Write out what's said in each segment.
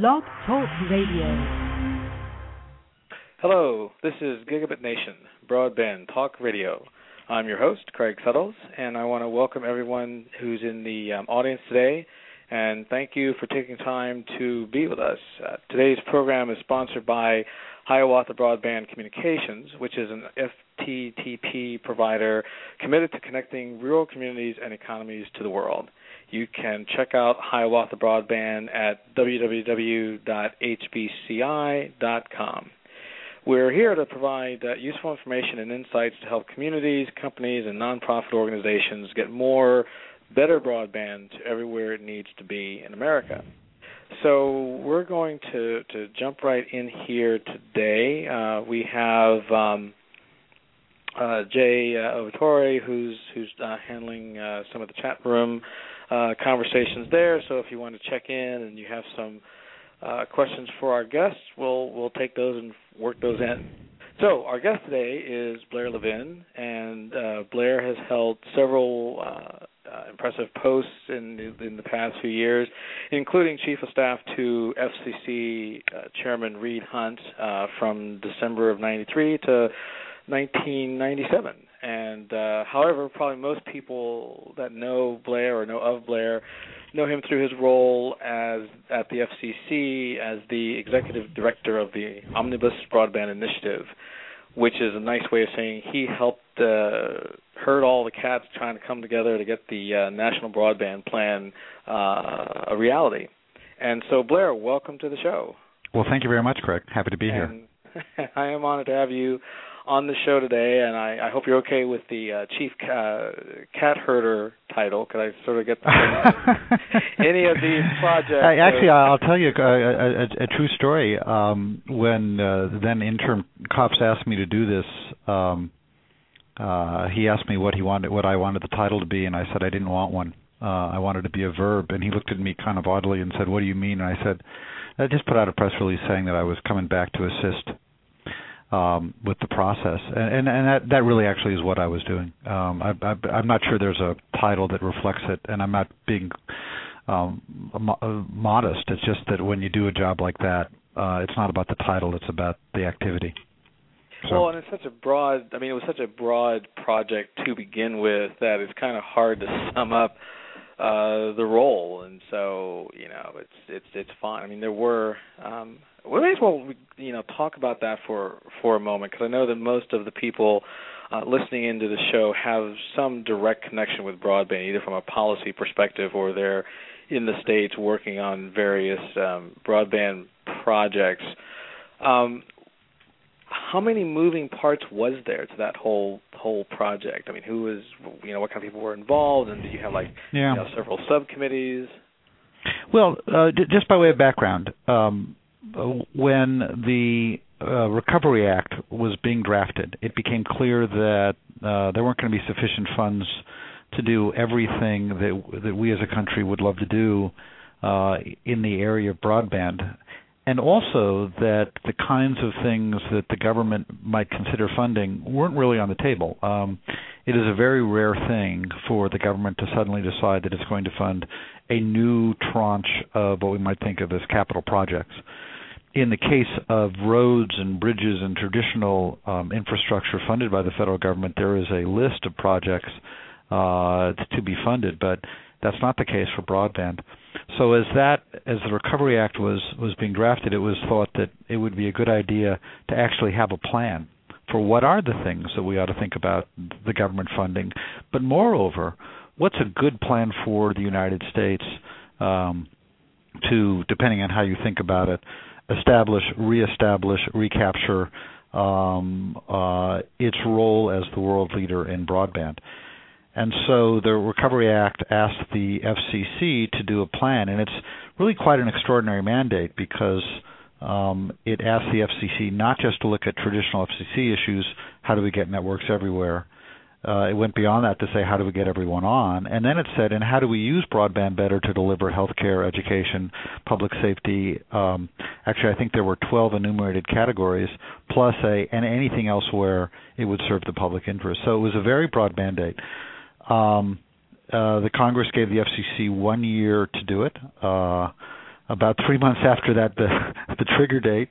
Blog Talk Radio. Hello, this is Gigabit Nation, Broadband Talk Radio. I'm your host, Craig Settles, and I want to welcome everyone who's in the um, audience today and thank you for taking time to be with us. Uh, today's program is sponsored by Hiawatha Broadband Communications, which is an FTTP provider committed to connecting rural communities and economies to the world. You can check out Hiawatha Broadband at www.hbci.com. We're here to provide uh, useful information and insights to help communities, companies, and nonprofit organizations get more, better broadband to everywhere it needs to be in America. So we're going to, to jump right in here today. Uh, we have um, uh, Jay uh, Ovatore, who's who's uh, handling uh, some of the chat room uh, conversations there. So if you want to check in and you have some uh, questions for our guests, we'll we'll take those and work those in. So our guest today is Blair Levin, and uh, Blair has held several uh, uh, impressive posts in in the past few years, including chief of staff to FCC uh, Chairman Reed Hundt uh, from December of '93 to 1997. And uh, however, probably most people that know Blair or know of Blair know him through his role as at the FCC as the executive director of the Omnibus Broadband Initiative, which is a nice way of saying he helped uh, herd all the cats trying to come together to get the uh, national broadband plan uh, a reality. And so, Blair, welcome to the show. Well, thank you very much, Craig. Happy to be and here. I am honored to have you on the show today, and I, I hope you're okay with the uh, chief uh, cat herder title. Could I sort of get the any of these projects? I, actually, I'll tell you a, a, a true story. Um, when uh, then interim Copps asked me to do this, um, uh, he asked me what he wanted, what I wanted the title to be, and I said I didn't want one. Uh, I wanted it to be a verb, and he looked at me kind of oddly and said, "What do you mean?" And I said, "I just put out a press release saying that I was coming back to assist." Um, with the process, and, and and that that really actually is what I was doing. Um, I, I, I'm not sure there's a title that reflects it, and I'm not being um, mo- modest. It's just that when you do a job like that, uh, it's not about the title; it's about the activity. So. Well, and it's such a broad. I mean, it was such a broad project to begin with that it's kind of hard to sum up uh the role and so you know it's it's it's fine i mean there were um we may as well you know talk about that for for a moment because I know that most of the people uh, listening into the show have some direct connection with broadband, either from a policy perspective or they're in the states working on various um, broadband projects. Um, how many moving parts was there to that whole whole project? I mean, who was you know what kind of people were involved, and do you have like yeah. you know, several subcommittees? Well, uh, d- just by way of background, um, when the uh, Recovery Act was being drafted, it became clear that uh, there weren't going to be sufficient funds to do everything that that we as a country would love to do uh, in the area of broadband, and also that the kinds of things that the government might consider funding weren't really on the table. Um, it is a very rare thing for the government to suddenly decide that it's going to fund a new tranche of what we might think of as capital projects in the case of roads and bridges and traditional um, infrastructure funded by the federal government, there is a list of projects uh, to be funded, but that's not the case for broadband. So as that as the Recovery Act was was being drafted, it was thought that it would be a good idea to actually have a plan for what are the things that we ought to think about the government funding, but moreover, what's a good plan for the United States um, to, depending on how you think about it, establish, reestablish, recapture um, uh, its role as the world leader in broadband. And so the Recovery Act asked the FCC to do a plan, and it's really quite an extraordinary mandate because um, it asked the FCC not just to look at traditional FCC issues, how do we get networks everywhere, uh, it went beyond that to say how do we get everyone on, and then it said, and how do we use broadband better to deliver healthcare, education, public safety. Um, actually, I think there were 12 enumerated categories plus a and anything else where it would serve the public interest. So it was a very broad mandate. Um, uh, the Congress gave the FCC one year to do it. Uh, about three months after that, the the trigger date,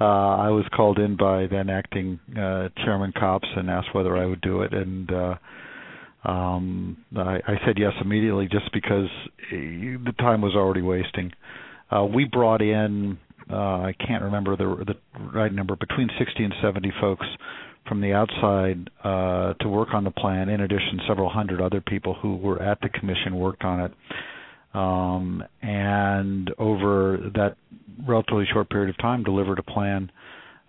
uh, I was called in by then acting uh, Chairman Copps and asked whether I would do it, and uh, um, I, I said yes immediately, just because the time was already wasting. Uh, we brought in uh, I can't remember the the right number between 60 and 70 folks from the outside uh, to work on the plan. In addition, several hundred other people who were at the commission worked on it. Um, and over that relatively short period of time, delivered a plan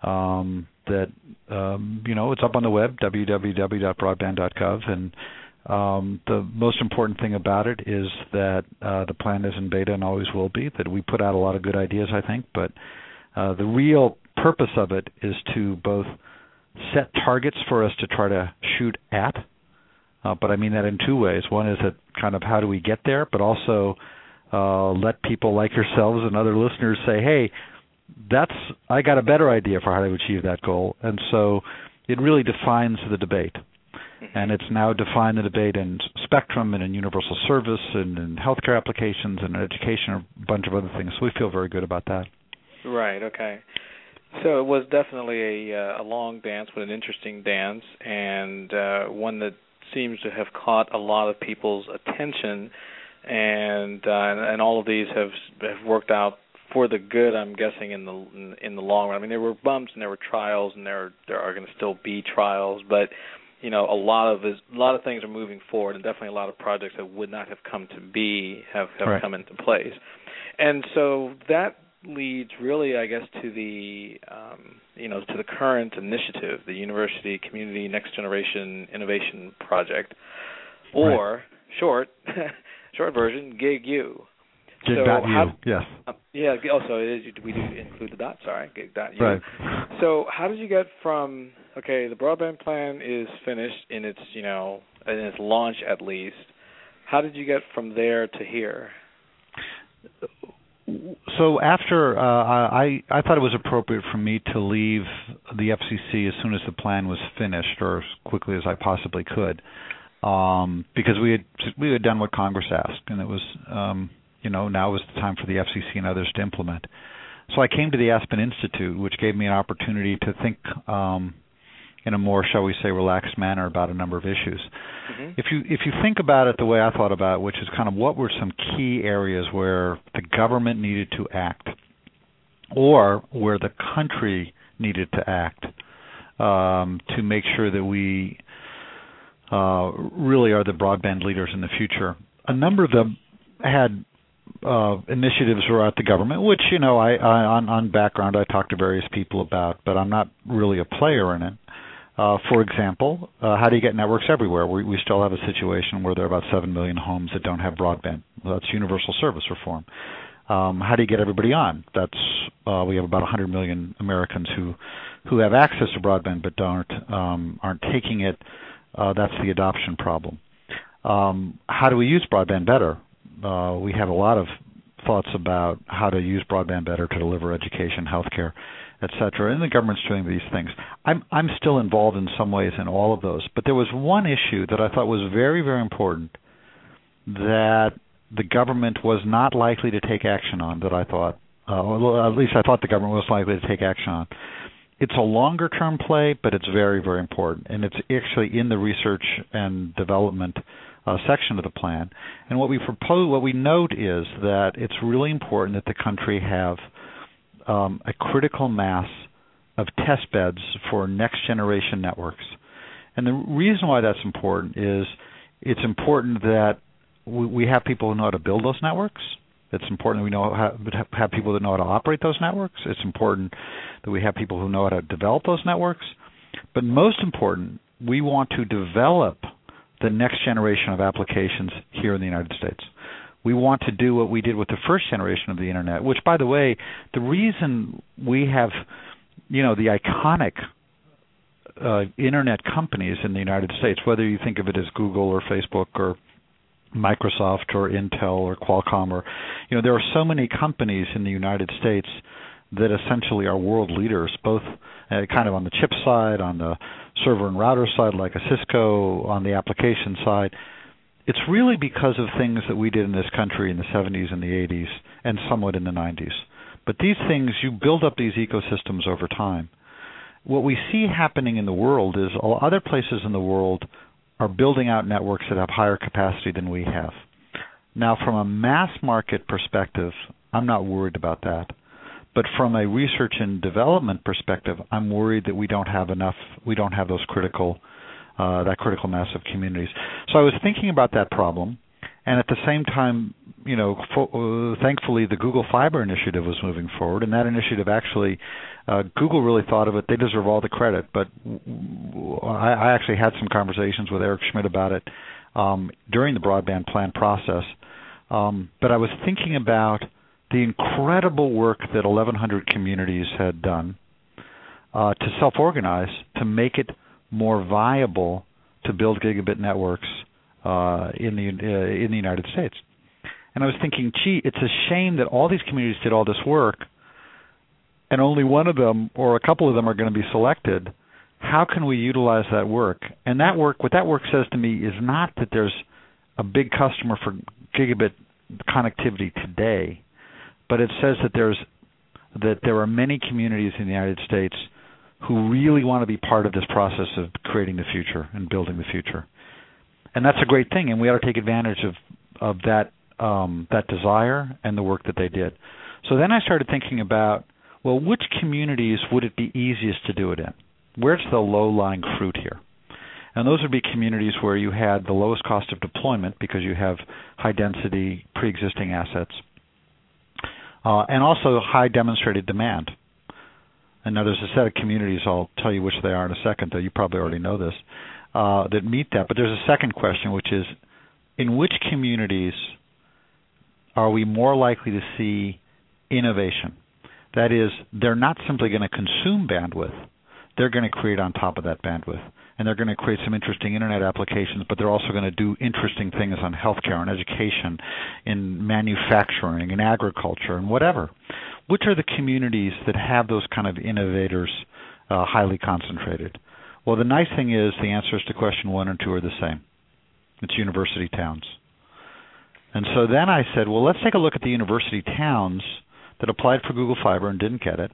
um, that um, you know it's up on the web www.broadband.gov and um, the most important thing about it is that uh, the plan is in beta and always will be. That we put out a lot of good ideas, I think, but uh, the real purpose of it is to both set targets for us to try to shoot at. Uh, but I mean that in two ways. One is that kind of how do we get there, but also uh, let people like yourselves and other listeners say, "Hey, that's I got a better idea for how to achieve that goal." And so it really defines the debate. Mm-hmm. And it's now defined the debate in spectrum and in universal service and in healthcare applications and education, a bunch of other things. So we feel very good about that. Right. Okay. So it was definitely a uh, a long dance, but an interesting dance, and uh, one that seems to have caught a lot of people's attention, and uh, and, all of these have have worked out for the good. I'm guessing in the in, in the long run. I mean, there were bumps and there were trials, and there there are going to still be trials, but you know a lot of this, a lot of things are moving forward, and definitely a lot of projects that would not have come to be have have right. come into place, and so that leads really, I guess, to the um, you know to the current initiative, the University Community Next Generation Innovation Project, or right. short short version, GigU. Gig so dot how, yes. Uh, yeah. Also, it is, we do include the dot. Sorry, gig dot Right. So, how did you get from okay, the broadband plan is finished in its you know in its launch at least. How did you get from there to here? So after uh, I I thought it was appropriate for me to leave the FCC as soon as the plan was finished, or as quickly as I possibly could, um, because we had we had done what Congress asked, and it was um, you know now was the time for the FCC and others to implement. So I came to the Aspen Institute, which gave me an opportunity to think um, in a more, shall we say, relaxed manner about a number of issues. Mm-hmm. If you if you think about it the way I thought about it, which is kind of what were some key areas where the government needed to act, or where the country needed to act um, to make sure that we uh, really are the broadband leaders in the future. A number of them had uh, initiatives throughout the government, which you know I, I on on background I talk to various people about, but I'm not really a player in it. Uh, for example, uh, how do you get networks everywhere? We, still have a situation where there are about 7 million homes that don't have broadband. That's universal service reform. Um, how do you get everybody on? That's uh, we have about 100 million Americans who who have access to broadband but don't um, aren't taking it. That's the adoption problem. Um, how do we use broadband better? We have a lot of thoughts about how to use broadband better to deliver education, healthcare etc. And the government's doing these things. I'm I'm still involved in some ways in all of those, but there was one issue that I thought was very very important that the government was not likely to take action on. That I thought, uh, well, at least I thought the government was likely to take action on. It's a longer term play, but it's very very important, and it's actually in the research and development. Uh, section of the plan, and what we propose, what we note is that it's really important that the country have um, a critical mass of test beds for next generation networks. And the reason why that's important is it's important that we, we have people who know how to build those networks. It's important that we know how have people that know how to operate those networks. It's important that we have people who know how to develop those networks. But most important, we want to develop the next generation of applications here in the United States we want to do what we did with the first generation of the internet which by the way the reason we have you know the iconic uh, internet companies in the United States whether you think of it as Google or Facebook or Microsoft or Intel or Qualcomm or you know there are so many companies in the United States that essentially are world leaders both uh, kind of on the chip side on the server and router side like a Cisco on the application side it's really because of things that we did in this country in the 70s and the 80s and somewhat in the 90s. But these things, you build up these ecosystems over time. What we see happening in the world is all other places in the world are building out networks that have higher capacity than we have. Now, from a mass market perspective, I'm not worried about that. But from a research and development perspective, I'm worried that we don't have enough. We don't have those critical, uh, that critical mass of communities. So I was thinking about that problem, and at the same time, you know, fo- uh, thankfully the Google Fiber initiative was moving forward, and that initiative actually, uh, Google really thought of it. They deserve all the credit, but I, I actually had some conversations with Eric Schmidt about it um, during the broadband plan process. Um, but I was thinking about the incredible work that 1,100 communities had done uh, to self-organize to make it more viable to build gigabit networks uh, in the uh, in the United States. And I was thinking, gee, it's a shame that all these communities did all this work, and only one of them or a couple of them are going to be selected. How can we utilize that work? And that work, what that work says to me, is not that there's a big customer for gigabit connectivity today, but it says that there's that there are many communities in the United States who really want to be part of this process of creating the future and building the future and that's a great thing, and we ought to take advantage of of that um, that desire and the work that they did. So then I started thinking about, well, which communities would it be easiest to do it in? Where's the low-lying fruit here? And those would be communities where you had the lowest cost of deployment because you have high density pre-existing assets, uh, and also high demonstrated demand. And now there's a set of communities. I'll tell you which they are in a second, though you probably already know this uh, that meet that. But there's a second question, which is, in which communities are we more likely to see innovation? That is, they're not simply going to consume bandwidth; they're going to create on top of that bandwidth, and they're going to create some interesting internet applications. But they're also going to do interesting things on healthcare and education, in manufacturing, in agriculture, and whatever. Which are the communities that have those kind of innovators uh, highly concentrated? Well, the nice thing is the answers to question one and two are the same. It's university towns. And so then I said, well, let's take a look at the university towns that applied for Google Fiber and didn't get it.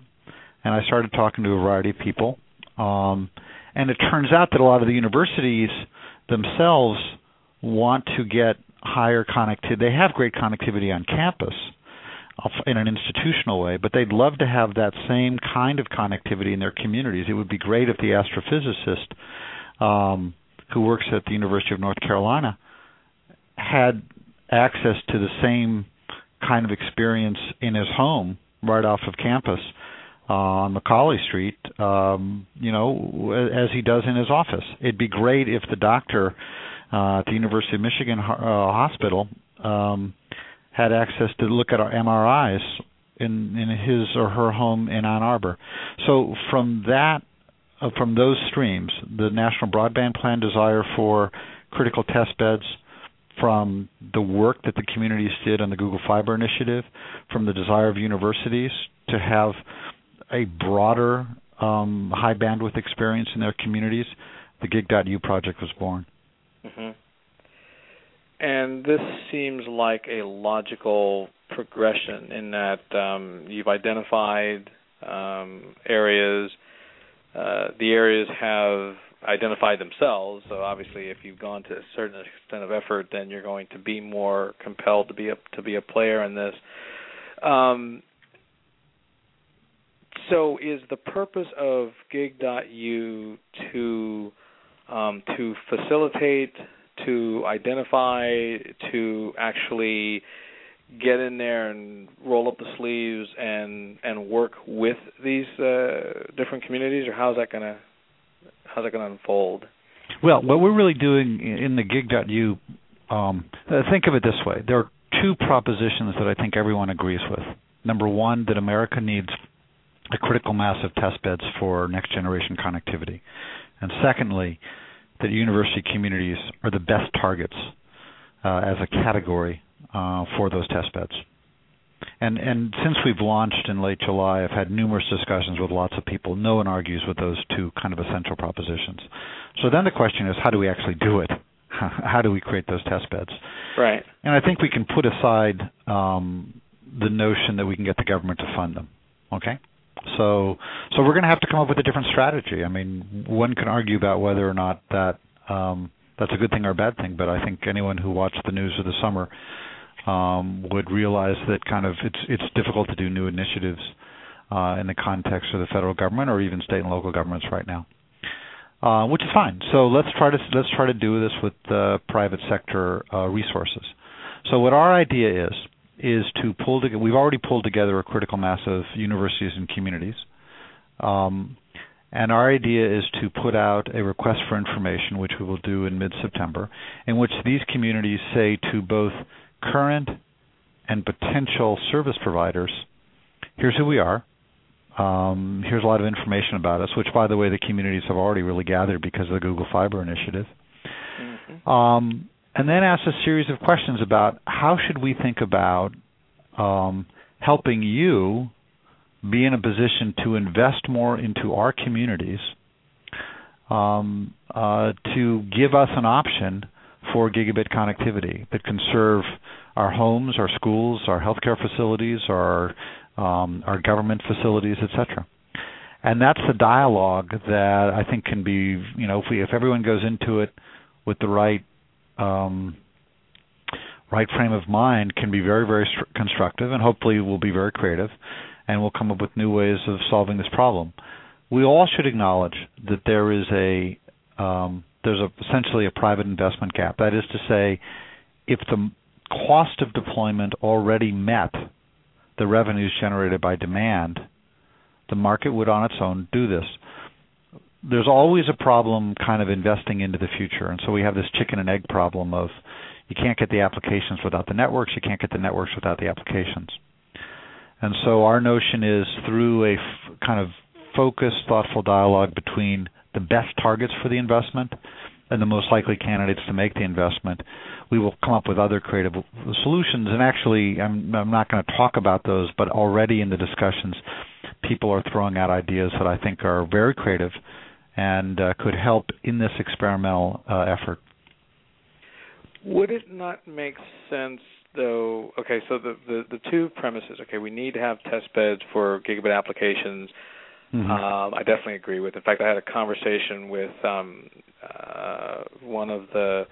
And I started talking to a variety of people. Um, and it turns out that a lot of the universities themselves want to get higher connectivity. They have great connectivity on campus, in an institutional way, but they'd love to have that same kind of connectivity in their communities. It would be great if the astrophysicist um, who works at the University of North Carolina had access to the same kind of experience in his home right off of campus uh, on Macaulay Street, um, you know, as he does in his office. It'd be great if the doctor uh, at the University of Michigan uh, Hospital um, had access to look at our MRIs in in his or her home in Ann Arbor. So from that, uh, from those streams, the National Broadband Plan desire for critical test beds, from the work that the communities did on the Google Fiber initiative, from the desire of universities to have a broader um, high bandwidth experience in their communities, the Gig.U project was born. Mm-hmm. And this seems like a logical progression in that um, you've identified um, areas. Uh, the areas have identified themselves. So obviously, if you've gone to a certain extent of effort, then you're going to be more compelled to be a to be a player in this. Um, so, is the purpose of Gig.U to um, to facilitate to identify, to actually get in there and roll up the sleeves and and work with these uh, different communities, or how's that gonna how's that gonna unfold? Well, what we're really doing in the gig.u, um, uh, think of it this way: there are two propositions that I think everyone agrees with. Number one, that America needs a critical mass of test beds for next generation connectivity, and secondly, that university communities are the best targets uh, as a category uh, for those test beds. And and since we've launched in late July, I've had numerous discussions with lots of people. No one argues with those two kind of essential propositions. So then the question is, how do we actually do it? how do we create those test beds? Right. And I think we can put aside um, the notion that we can get the government to fund them. Okay. So so we're going to have to come up with a different strategy. I mean, one can argue about whether or not that um, that's a good thing or a bad thing, but I think anyone who watched the news of the summer um, would realize that kind of it's it's difficult to do new initiatives uh, in the context of the federal government or even state and local governments right now, uh, which is fine. So let's try to let's try to do this with private sector uh, resources. So what our idea is is to pull together. We've already pulled together a critical mass of universities and communities. Um, and our idea is to put out a request for information, which we will do in mid September, in which these communities say to both current and potential service providers here's who we are. Um, here's a lot of information about us, which, by the way, the communities have already really gathered because of the Google Fiber initiative. Mm-hmm. Um, and then ask a series of questions about how should we think about um, helping you be in a position to invest more into our communities um, uh, to give us an option for gigabit connectivity that can serve our homes, our schools, our healthcare facilities, our um, our government facilities, etc. And that's the dialogue that I think can be, you know, if we if everyone goes into it with the right um, right frame of mind, can be very very st- constructive, and hopefully we'll be very creative, and we'll come up with new ways of solving this problem. We all should acknowledge that there is a um, there's a, essentially a private investment gap. That is to say, if the cost of deployment already met the revenues generated by demand, the market would on its own do this. There's always a problem kind of investing into the future. And so we have this chicken and egg problem of you can't get the applications without the networks, you can't get the networks without the applications. And so our notion is through a f- kind of focused, thoughtful dialogue between the best targets for the investment and the most likely candidates to make the investment, we will come up with other creative solutions. And actually, I'm, I'm not going to talk about those, but already in the discussions, people are throwing out ideas that I think are very creative and uh, could help in this experimental uh, effort. Would it not make sense though okay so the, the the two premises okay we need to have test beds for gigabit applications mm-hmm. um, i definitely agree with in fact i had a conversation with um, uh, one of the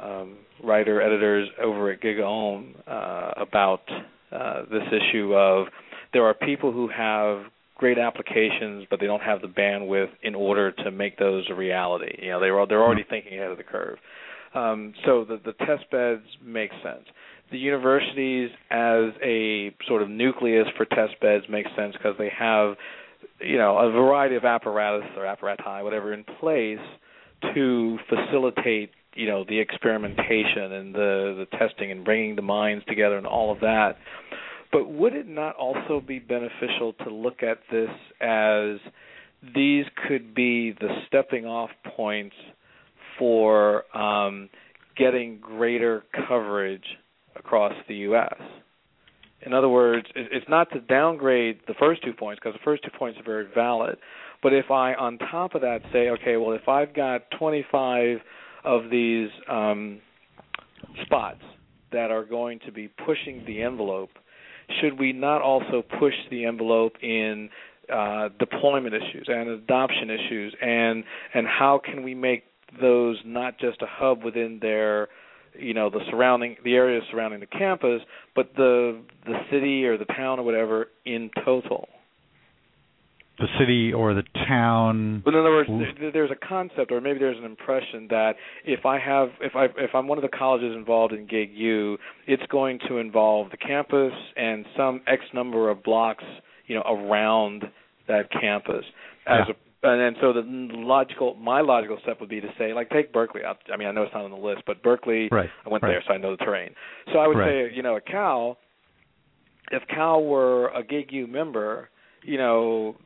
um, writer editors over at GigaOM uh, about uh, this issue of there are people who have great applications, but they don't have the bandwidth in order to make those a reality. You know, they're they're already thinking ahead of the curve. Um, so the the test beds make sense. The universities as a sort of nucleus for test beds makes sense because they have, you know, a variety of apparatus or apparati, whatever, in place to facilitate you know the experimentation and the the testing and bringing the minds together and all of that but would it not also be beneficial to look at this as these could be the stepping off points for um, getting greater coverage across the U.S. In other words, it's not to downgrade the first two points because the first two points are very valid. But if I, on top of that, say, okay, well, if I've got 25 of these um, spots that are going to be pushing the envelope, should we not also push the envelope in uh, deployment issues and adoption issues, and and how can we make those not just a hub within their you know the surrounding the areas surrounding the campus, but the the city or the town or whatever in total the city or the town. But in other words, there's a concept, or maybe there's an impression that if I have, if I, if I'm one of the colleges involved in Gig U, it's going to involve the campus and some X number of blocks, you know, around that campus. As yeah. a, and then so the logical, my logical step would be to say, like, take Berkeley. I, I mean, I know it's not on the list, but Berkeley, right. I went right. there, so I know the terrain. So I would right. say, you know, at Cal, if Cal were a Gig U member, you know,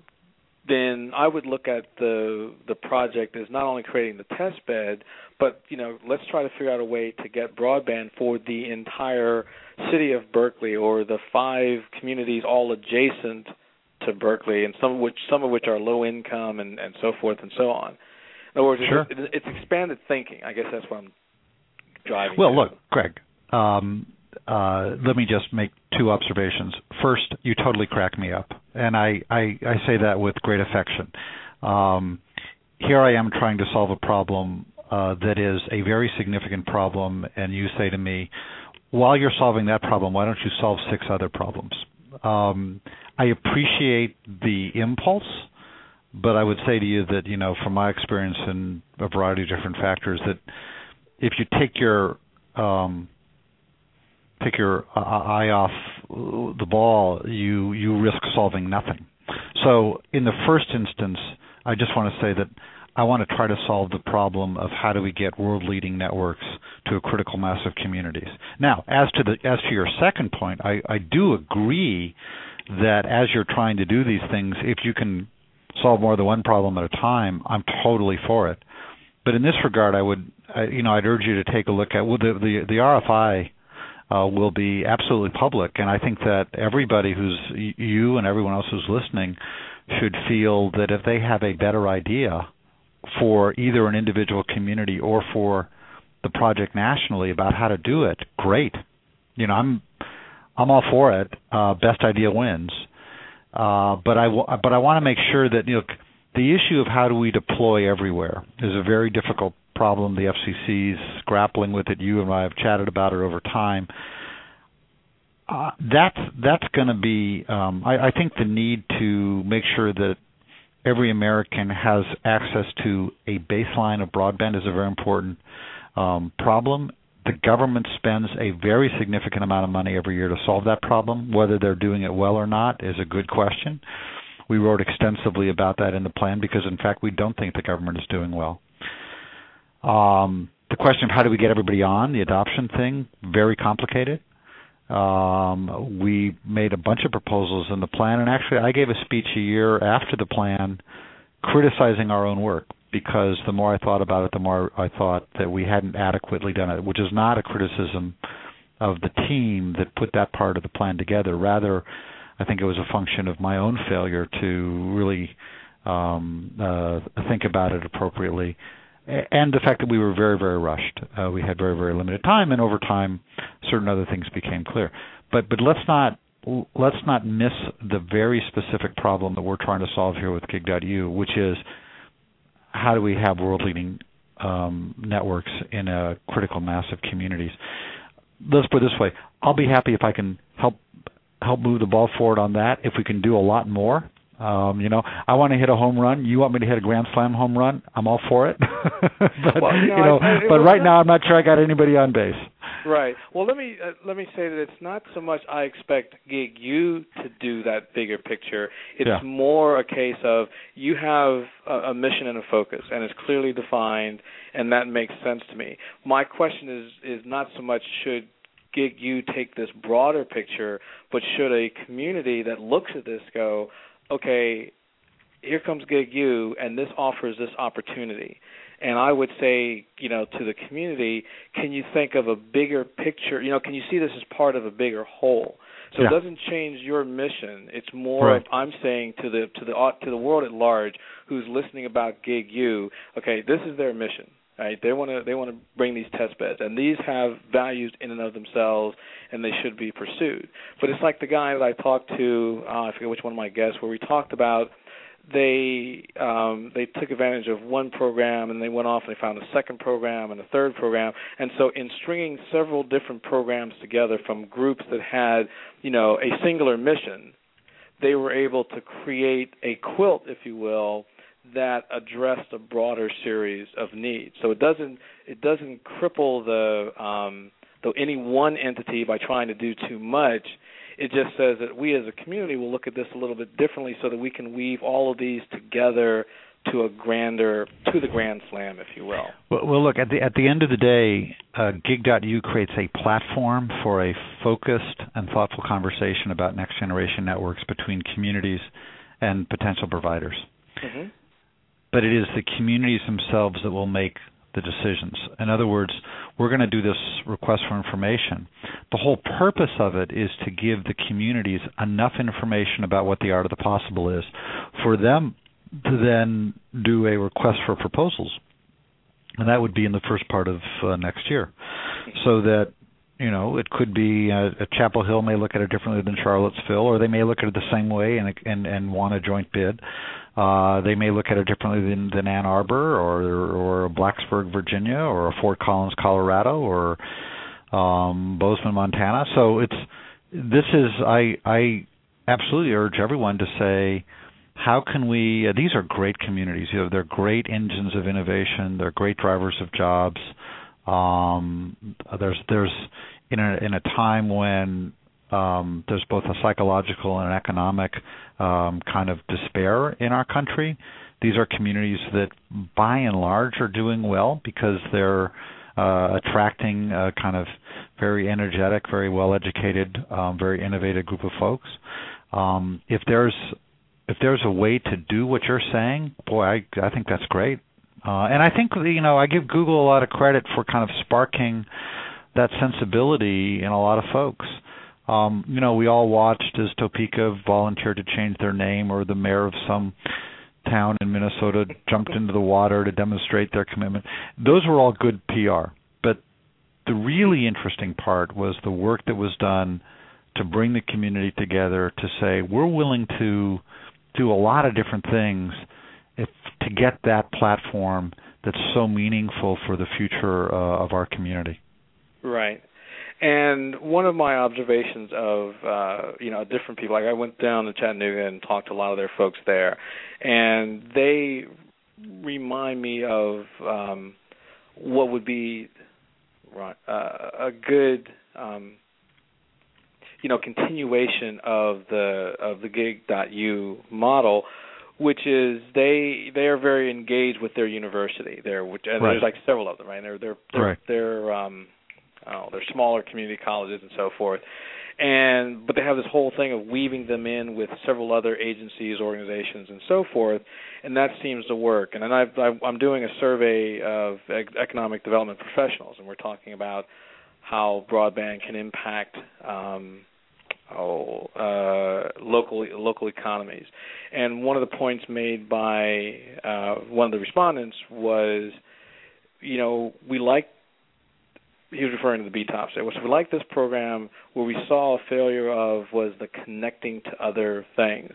then I would look at the the project as not only creating the test bed, but you know, let's try to figure out a way to get broadband for the entire city of Berkeley or the five communities all adjacent to Berkeley, and some of which some of which are low income and and so forth and so on. In other words, sure. it's, it's expanded thinking. I guess that's what I'm driving. Well, look, Greg. Um, uh, let me just make two observations. First, you totally crack me up, and I I, I say that with great affection. Um, here I am trying to solve a problem uh, that is a very significant problem, and you say to me, while you're solving that problem, why don't you solve six other problems? Um, I appreciate the impulse, but I would say to you that you know, from my experience in a variety of different factors, that if you take your um, take your uh, eye off the ball, you you risk solving nothing. So, in the first instance, I just want to say that I want to try to solve the problem of how do we get world-leading networks to a critical mass of communities. Now, as to the as to your second point, I, I do agree that as you're trying to do these things, if you can solve more than one problem at a time, I'm totally for it. But in this regard, I would, I, you know, I'd urge you to take a look at well, the the, the RFI uh, will be absolutely public, and I think that everybody who's you and everyone else who's listening should feel that if they have a better idea for either an individual community or for the project nationally about how to do it, great. You know, I'm I'm all for it. Uh, best idea wins. Uh, but I w- but I want to make sure that you know the issue of how do we deploy everywhere is a very difficult problem. The FCC's grappling with it. You and I have chatted about it over time. Uh, that's that's going to be. Um, I, I think the need to make sure that every American has access to a baseline of broadband is a very important um, problem. The government spends a very significant amount of money every year to solve that problem. Whether they're doing it well or not is a good question. We wrote extensively about that in the plan because, in fact, we don't think the government is doing well. Um, the question of how do we get everybody on the adoption thing very complicated. Um, we made a bunch of proposals in the plan, and actually, I gave a speech a year after the plan criticizing our own work because the more I thought about it, the more I thought that we hadn't adequately done it, which is not a criticism of the team that put that part of the plan together. Rather, I think it was a function of my own failure to really um, uh, think about it appropriately and the fact that we were very very rushed. Uh, we had very very limited time, and over time, certain other things became clear. But but let's not let's not miss the very specific problem that we're trying to solve here with Gig.U, which is how do we have world leading um, networks in a critical mass of communities. Let's put it this way: I'll be happy if I can help help move the ball forward on that. If we can do a lot more, um, you know, I want to hit a home run. You want me to hit a grand slam home run? I'm all for it. but well, you know, you know I, I, but right now I'm not sure I got anybody on base. Right. Well, let me uh, let me say that it's not so much I expect Gig U to do that bigger picture. It's yeah. more a case of you have a, a mission and a focus, and it's clearly defined, and that makes sense to me. My question is is not so much should Gig U take this broader picture, but should a community that looks at this go, okay, here comes Gig.U, and this offers this opportunity. And I would say, you know, to the community, can you think of a bigger picture? You know, can you see this as part of a bigger whole? So yeah. it doesn't change your mission. It's more right. of I'm saying to the to the to the world at large who's listening about Gig.U, okay, this is their mission. Right? They want to they want to bring these test beds, and these have values in and of themselves, and they should be pursued. But it's like the guy that I talked to, uh, I forget which one of my guests, where we talked about they um, they took advantage of one program and they went off and they found a second program and a third program, and so in stringing several different programs together from groups that had you know a singular mission, they were able to create a quilt, if you will that addressed a broader series of needs. So it doesn't it doesn't cripple the um, the any one entity by trying to do too much. It just says that we as a community will look at this a little bit differently, so that we can weave all of these together to a grander to the grand slam, if you will. Well, well look at the at the end of the day, uh, Gig.U creates a platform for a focused and thoughtful conversation about next generation networks between communities and potential providers. Mm-hmm but it is the communities themselves that will make the decisions. In other words, we're going to do this request for information. The whole purpose of it is to give the communities enough information about what the art of the possible is for them to then do a request for proposals. And that would be in the first part of uh, next year. so that you know it could be uh, Chapel Hill may look at it differently than Charlottesville, or they may look at it the same way and and and want a joint bid. Uh, they may look at it differently than, than Ann Arbor or or Blacksburg, Virginia, or Fort Collins, Colorado, or um, Bozeman, Montana. So it's this is I I absolutely urge everyone to say how can we uh, these are great communities you know they're great engines of innovation they're great drivers of jobs um, there's there's in a in a time when um, there's both a psychological and an economic um, kind of despair in our country. These are communities that, by and large, are doing well because they're uh, attracting a kind of very energetic, very well-educated, um, very innovative group of folks. Um, if there's if there's a way to do what you're saying, boy, I I think that's great. Uh, and I think you know I give Google a lot of credit for kind of sparking that sensibility in a lot of folks. Um, you know, we all watched as Topeka volunteered to change their name, or the mayor of some town in Minnesota jumped into the water to demonstrate their commitment. Those were all good PR. But the really interesting part was the work that was done to bring the community together to say we're willing to do a lot of different things if to get that platform that's so meaningful for the future uh, of our community. Right. And one of my observations of uh, you know different people, like I went down to Chattanooga and talked to a lot of their folks there, and they remind me of um, what would be uh, a good um, you know continuation of the of the gig.u model which is they they are very engaged with their university there which and right. there's like several of them right they're they're they're, right. they're um oh, they're smaller community colleges and so forth and but they have this whole thing of weaving them in with several other agencies organizations and so forth and that seems to work and then I've i'm doing a survey of economic development professionals and we're talking about how broadband can impact um oh, uh, local local economies. And one of the points made by uh, one of the respondents was, you know, we like. He was referring to the BTOPs. Was we like this program where we saw a failure of was the connecting to other things,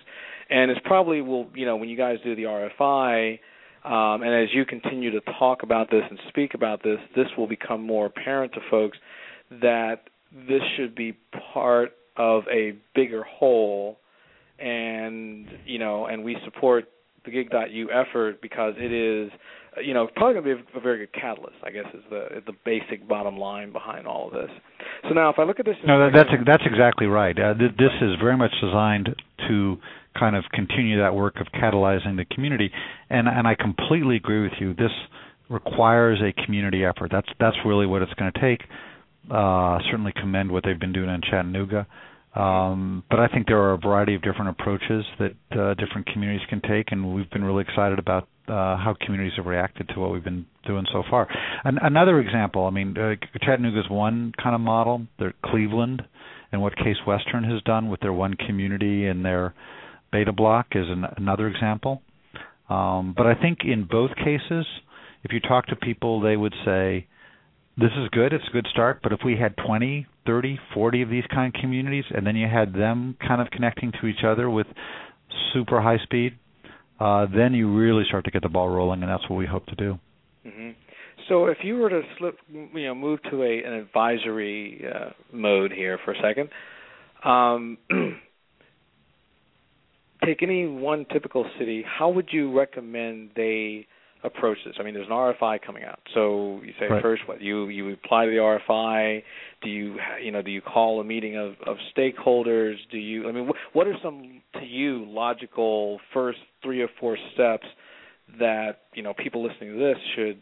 and it's probably will you know when you guys do the RFI. Um, and as you continue to talk about this and speak about this, this will become more apparent to folks that this should be part of a bigger whole. And you know and we support the gig.u effort because it is you know probably going to be a, a very good catalyst i guess is the the basic bottom line behind all of this. So now if i look at this no that, that's that's exactly right. Uh, th- this is very much designed to kind of continue that work of catalyzing the community. And and i completely agree with you. This requires a community effort. That's that's really what it's going to take uh, certainly commend what they've been doing in Chattanooga. Um, but I think there are a variety of different approaches that uh, different communities can take, and we've been really excited about uh, how communities have reacted to what we've been doing so far. An- another example, I mean, uh, Chattanooga is one kind of model. There, Cleveland and what Case Western has done with their one community and their beta block is an- another example. Um, but I think in both cases, if you talk to people, they would say, this is good. It's a good start. But if we had 20, 30, 40 of these kind of communities, and then you had them kind of connecting to each other with super high speed, uh, then you really start to get the ball rolling, and that's what we hope to do. Mm-hmm. So if you were to slip, you know, move to a an advisory uh, mode here for a second, um, take any one typical city. How would you recommend they approach this? I mean, there's an RFI coming out. So you say right. first, what you you apply to the RFI? Do you you know do you call a meeting of of stakeholders? Do you I mean what are some to you logical first three or four steps that you know people listening to this should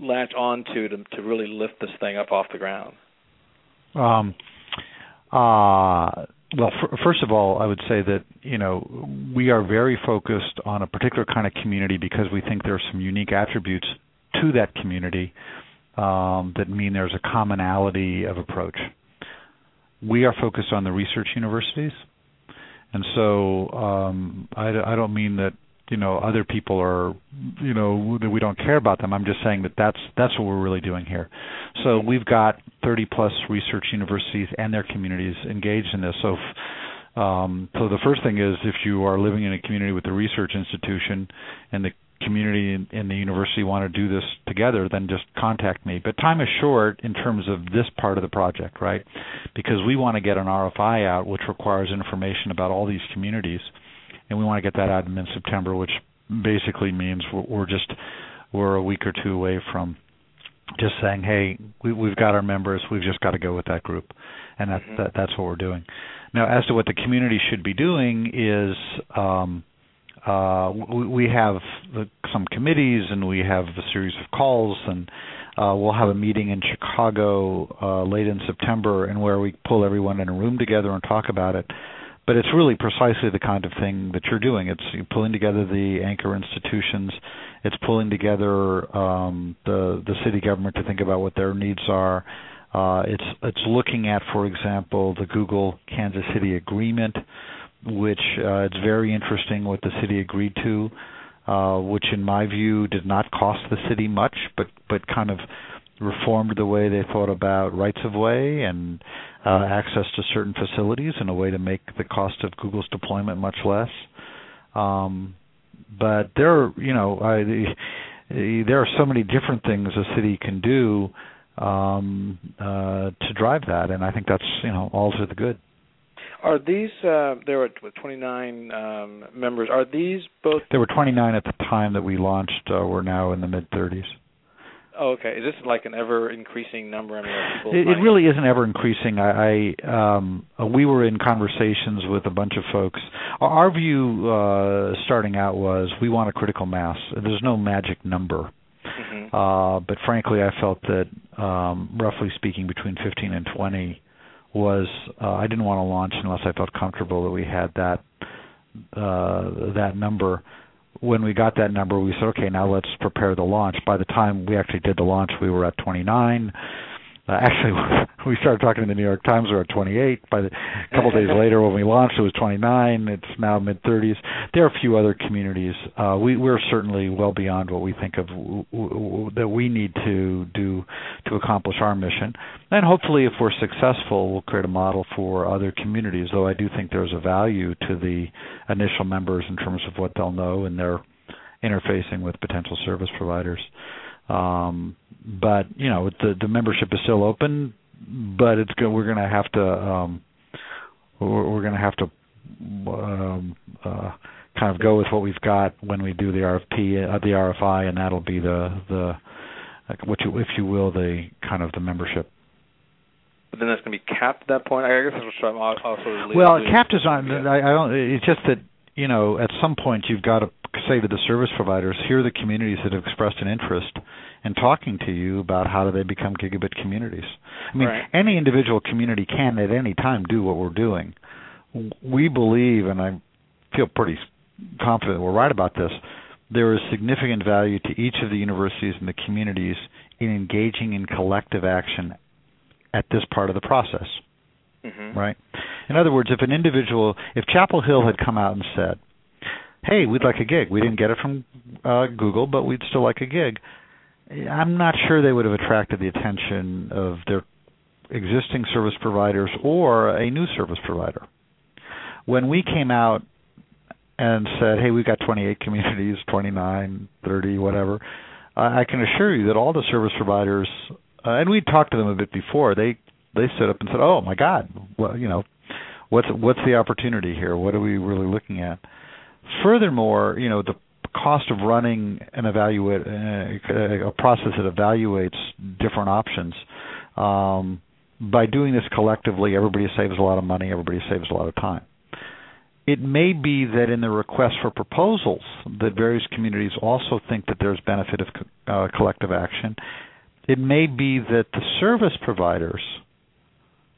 latch onto to, to really lift this thing up off the ground? Um. Uh well, first of all, I would say that you know we are very focused on a particular kind of community because we think there are some unique attributes to that community um, that mean there's a commonality of approach. We are focused on the research universities, and so um, I, I don't mean that you know other people are you know that we don't care about them. I'm just saying that that's that's what we're really doing here. So we've got 30 plus research universities and their communities engaged in this. So. If, um, so the first thing is if you are living in a community with a research institution and the community and, the university want to do this together, then just contact me. But time is short in terms of this part of the project, right? Because we want to get an RFI out, which requires information about all these communities, and we want to get that out in mid-September, which basically means we're just we're a week or two away from just saying, hey, we, we've got our members, we've just got to go with that group, and that, mm-hmm. that that's what we're doing. Now, as to what the community should be doing is. Um, uh, we, we have the, some committees and we have a series of calls and uh, we'll have a meeting in Chicago uh, late in September and where we pull everyone in a room together and talk about it but it's really precisely the kind of thing that you're doing. It's pulling together the anchor institutions. It's pulling together um, the the city government to think about what their needs are. Uh, it's it's looking at, for example, the Google Kansas City agreement, which uh, it's very interesting what the city agreed to, uh, which in my view did not cost the city much, but but kind of reformed the way they thought about rights of way and uh, access to certain facilities in a way to make the cost of Google's deployment much less. Um, but there, are, you know, I, there are so many different things a city can do um, uh, to drive that, and I think that's you know all to the good. Are these uh, there were 29 um, members? Are these both? There were 29 at the time that we launched. Uh, we're now in the mid 30s. Oh, okay. Is this like an ever increasing number? I mean, it, it really isn't ever increasing. I, I um, uh, we were in conversations with a bunch of folks. Our view uh, starting out was we want a critical mass. There's no magic number. Mm-hmm. Uh, but frankly, I felt that um, roughly speaking, between 15 and 20 was uh, I didn't want to launch unless I felt comfortable that we had that uh, that number when we got that number, we said, okay, now let's prepare the launch. By the time we actually did the launch, we were at 29. Uh, actually, we started talking to the New York Times. At 28. By the a couple days later, when we launched, it was 29. It's now mid 30s. There are a few other communities. Uh, we, we're certainly well beyond what we think of w- w- that we need to do to accomplish our mission. And hopefully, if we're successful, we'll create a model for other communities. Though I do think there's a value to the initial members in terms of what they'll know and their interfacing with potential service providers. Um, but you know, the the membership is still open, but it's go, we're going to have to um, we're, we're going to have to um, uh, kind of go with what we've got when we do the RFP, uh, the RFI, and that'll be the the what you if you will the kind of the membership. But then that's going to be capped at that point. I guess that's what I'm also. Well, capped is on. Yeah. I, I don't. It's just that you know at some point you've got to say to the service providers, here are the communities that have expressed an interest in talking to you about how do they become gigabit communities. I mean, right. any individual community can at any time do what we're doing. We believe, and I feel pretty confident we're right about this, there is significant value to each of the universities and the communities in engaging in collective action at this part of the process. Mm-hmm. Right? In other words, if an individual, if Chapel Hill had come out and said, hey, we'd like a gig. We didn't get it from uh, Google, but we'd still like a gig. I'm not sure they would have attracted the attention of their existing service providers or a new service provider. When we came out and said, hey, we've got 28 communities, 29, 30, whatever, I can assure you that all the service providers, uh, and we talked to them a bit before, they they stood up and said, oh my God, well, you know, what's what's the opportunity here? What are we really looking at? Furthermore, you know, the cost of running an evaluate uh, a process that evaluates different options. Um, by doing this collectively, everybody saves a lot of money. Everybody saves a lot of time. It may be that in the request for proposals, that various communities also think that there's benefit of uh, collective action. It may be that the service providers,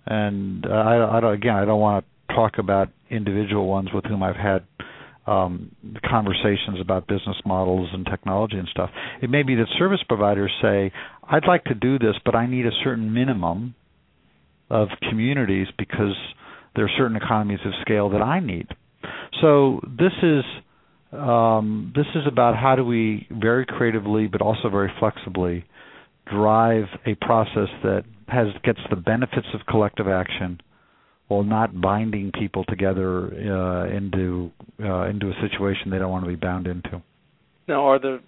and uh, I, I again, I don't want to talk about individual ones with whom I've had um, conversations about business models and technology and stuff. It may be that service providers say, "I'd like to do this, but I need a certain minimum of communities because there are certain economies of scale that I need." So this is um, this is about how do we very creatively, but also very flexibly, drive a process that has gets the benefits of collective action while not binding people together uh, into uh, into a situation they don't want to be bound into. Now, are the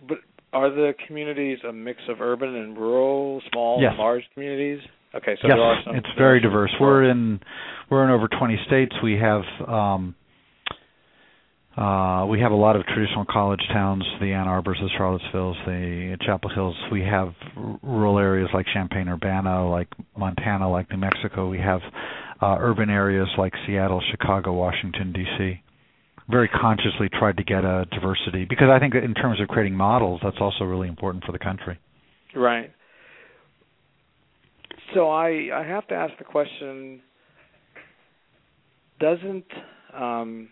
are the communities a mix of urban and rural, small yes. and large communities? Okay, so yes, there are some. it's very diverse. We're in we're in over 20 states. We have um, uh, we have a lot of traditional college towns, the Ann Arbors, the Charlottesvilles, the Chapel Hills. We have rural areas like Champaign Urbana, like Montana, like New Mexico. We have uh, urban areas like Seattle, Chicago, Washington, D.C. Very consciously tried to get a diversity because I think in terms of creating models, that's also really important for the country. Right. So I I have to ask the question: Doesn't um,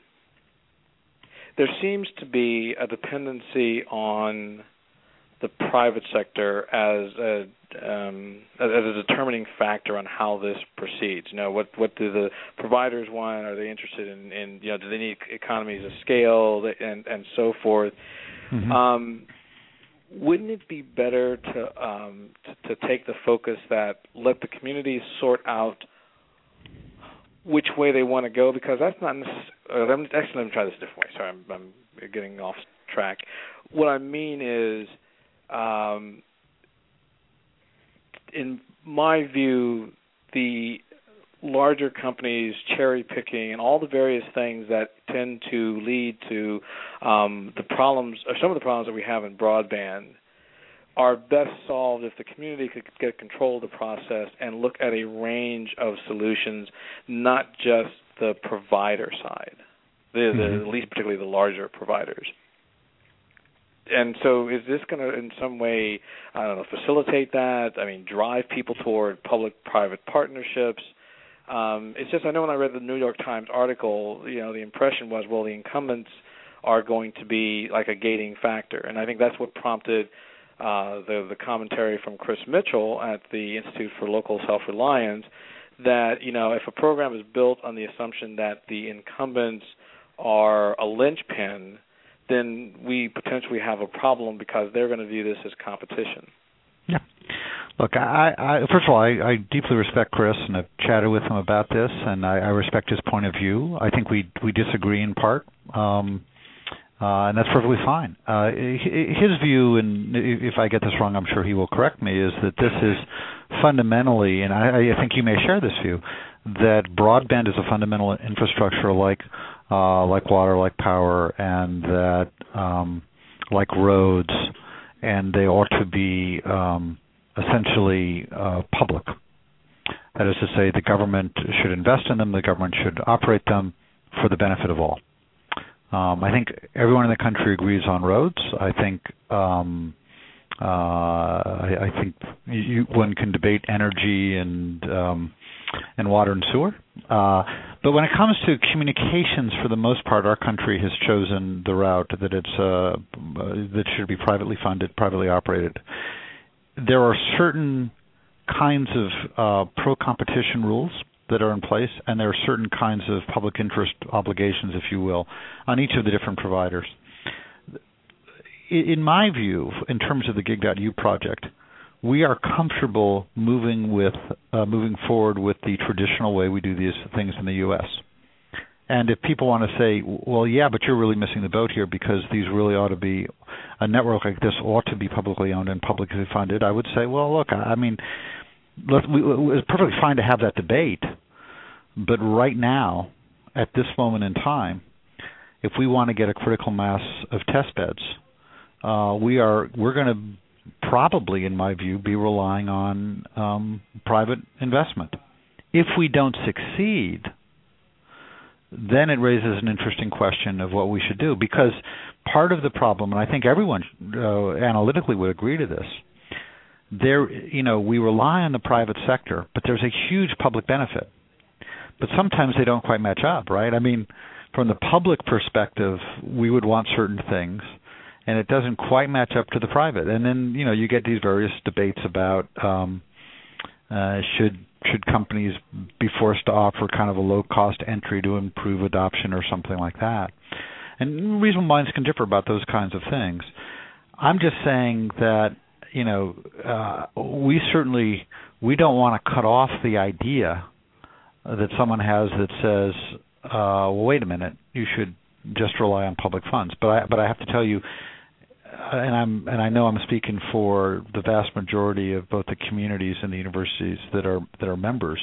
there seems to be a dependency on the private sector as a um, as a determining factor on how this proceeds. You know, what what do the providers want? Are they interested in, in you know, do they need economies of scale and and so forth? Mm-hmm. Um, wouldn't it be better to, um, to to take the focus that let the communities sort out which way they want to go because that's not necessarily. Uh, actually, let me try this a different way. Sorry, I'm, I'm getting off track. What I mean is, um, in my view, the larger companies cherry picking and all the various things that tend to lead to um, the problems or some of the problems that we have in broadband are best solved if the community could get control of the process and look at a range of solutions, not just the provider side, the, mm-hmm. at least particularly the larger providers. And so, is this going to, in some way, I don't know, facilitate that? I mean, drive people toward public-private partnerships? Um, it's just I know when I read the New York Times article, you know, the impression was, well, the incumbents are going to be like a gating factor, and I think that's what prompted uh, the the commentary from Chris Mitchell at the Institute for Local Self Reliance that you know if a program is built on the assumption that the incumbents are a linchpin, then we potentially have a problem because they're going to view this as competition. Yeah. Look, I, I first of all, I, I deeply respect Chris, and I've chatted with him about this, and I, I respect his point of view. I think we we disagree in part. Um, uh, and that's perfectly fine. Uh, his view, and if I get this wrong, I'm sure he will correct me, is that this is fundamentally, and I, I think you may share this view, that broadband is a fundamental infrastructure like uh, like water, like power, and that um, like roads, and they ought to be um, essentially uh, public. That is to say, the government should invest in them, the government should operate them for the benefit of all. Um, I think everyone in the country agrees on roads. I think um, uh, I, I think you, one can debate energy and um, and water and sewer. Uh, but when it comes to communications, for the most part, our country has chosen the route that it's uh, that should be privately funded, privately operated. There are certain kinds of uh, pro-competition rules that are in place, and there are certain kinds of public interest obligations, if you will, on each of the different providers. In my view, in terms of the Gig.U project, we are comfortable moving with uh, moving forward with the traditional way we do these things in the U.S. And if people want to say, well, yeah, but you're really missing the boat here because these really ought to be a network like this ought to be publicly owned and publicly funded, I would say, well, look, I mean, let, we, it's perfectly fine to have that debate, but right now, at this moment in time, if we want to get a critical mass of test beds, uh, we are we're going to probably, in my view, be relying on um, private investment. If we don't succeed, then it raises an interesting question of what we should do. Because part of the problem, and I think everyone uh, analytically would agree to this, there, you know, we rely on the private sector, but there's a huge public benefit. But sometimes they don't quite match up, right? I mean, from the public perspective, we would want certain things, and it doesn't quite match up to the private. And then, you know, you get these various debates about um, uh, should should companies be forced to offer kind of a low cost entry to improve adoption or something like that. and reasonable minds can differ about those kinds of things. I'm just saying that you know uh, we certainly we don't want to cut off the idea that someone has that says, uh, "Well, wait a minute, you should just rely on public funds." But I but I have to tell you, and I'm and I know I'm speaking for the vast majority of both the communities and the universities that are that are members.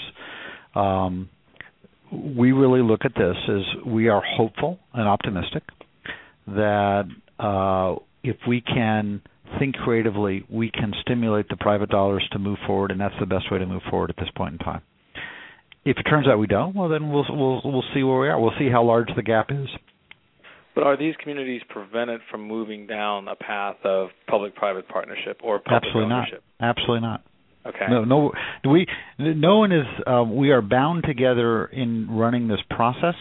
Um, we really look at this as we are hopeful and optimistic that uh, if we can think creatively, we can stimulate the private dollars to move forward, and that's the best way to move forward at this point in time. If it turns out we don't, well, then we'll we'll we'll see where we are. We'll see how large the gap is. But are these communities prevented from moving down a path of public-private partnership or public Absolutely ownership? not. Absolutely not. Okay. No, no. We no one is. Uh, we are bound together in running this process,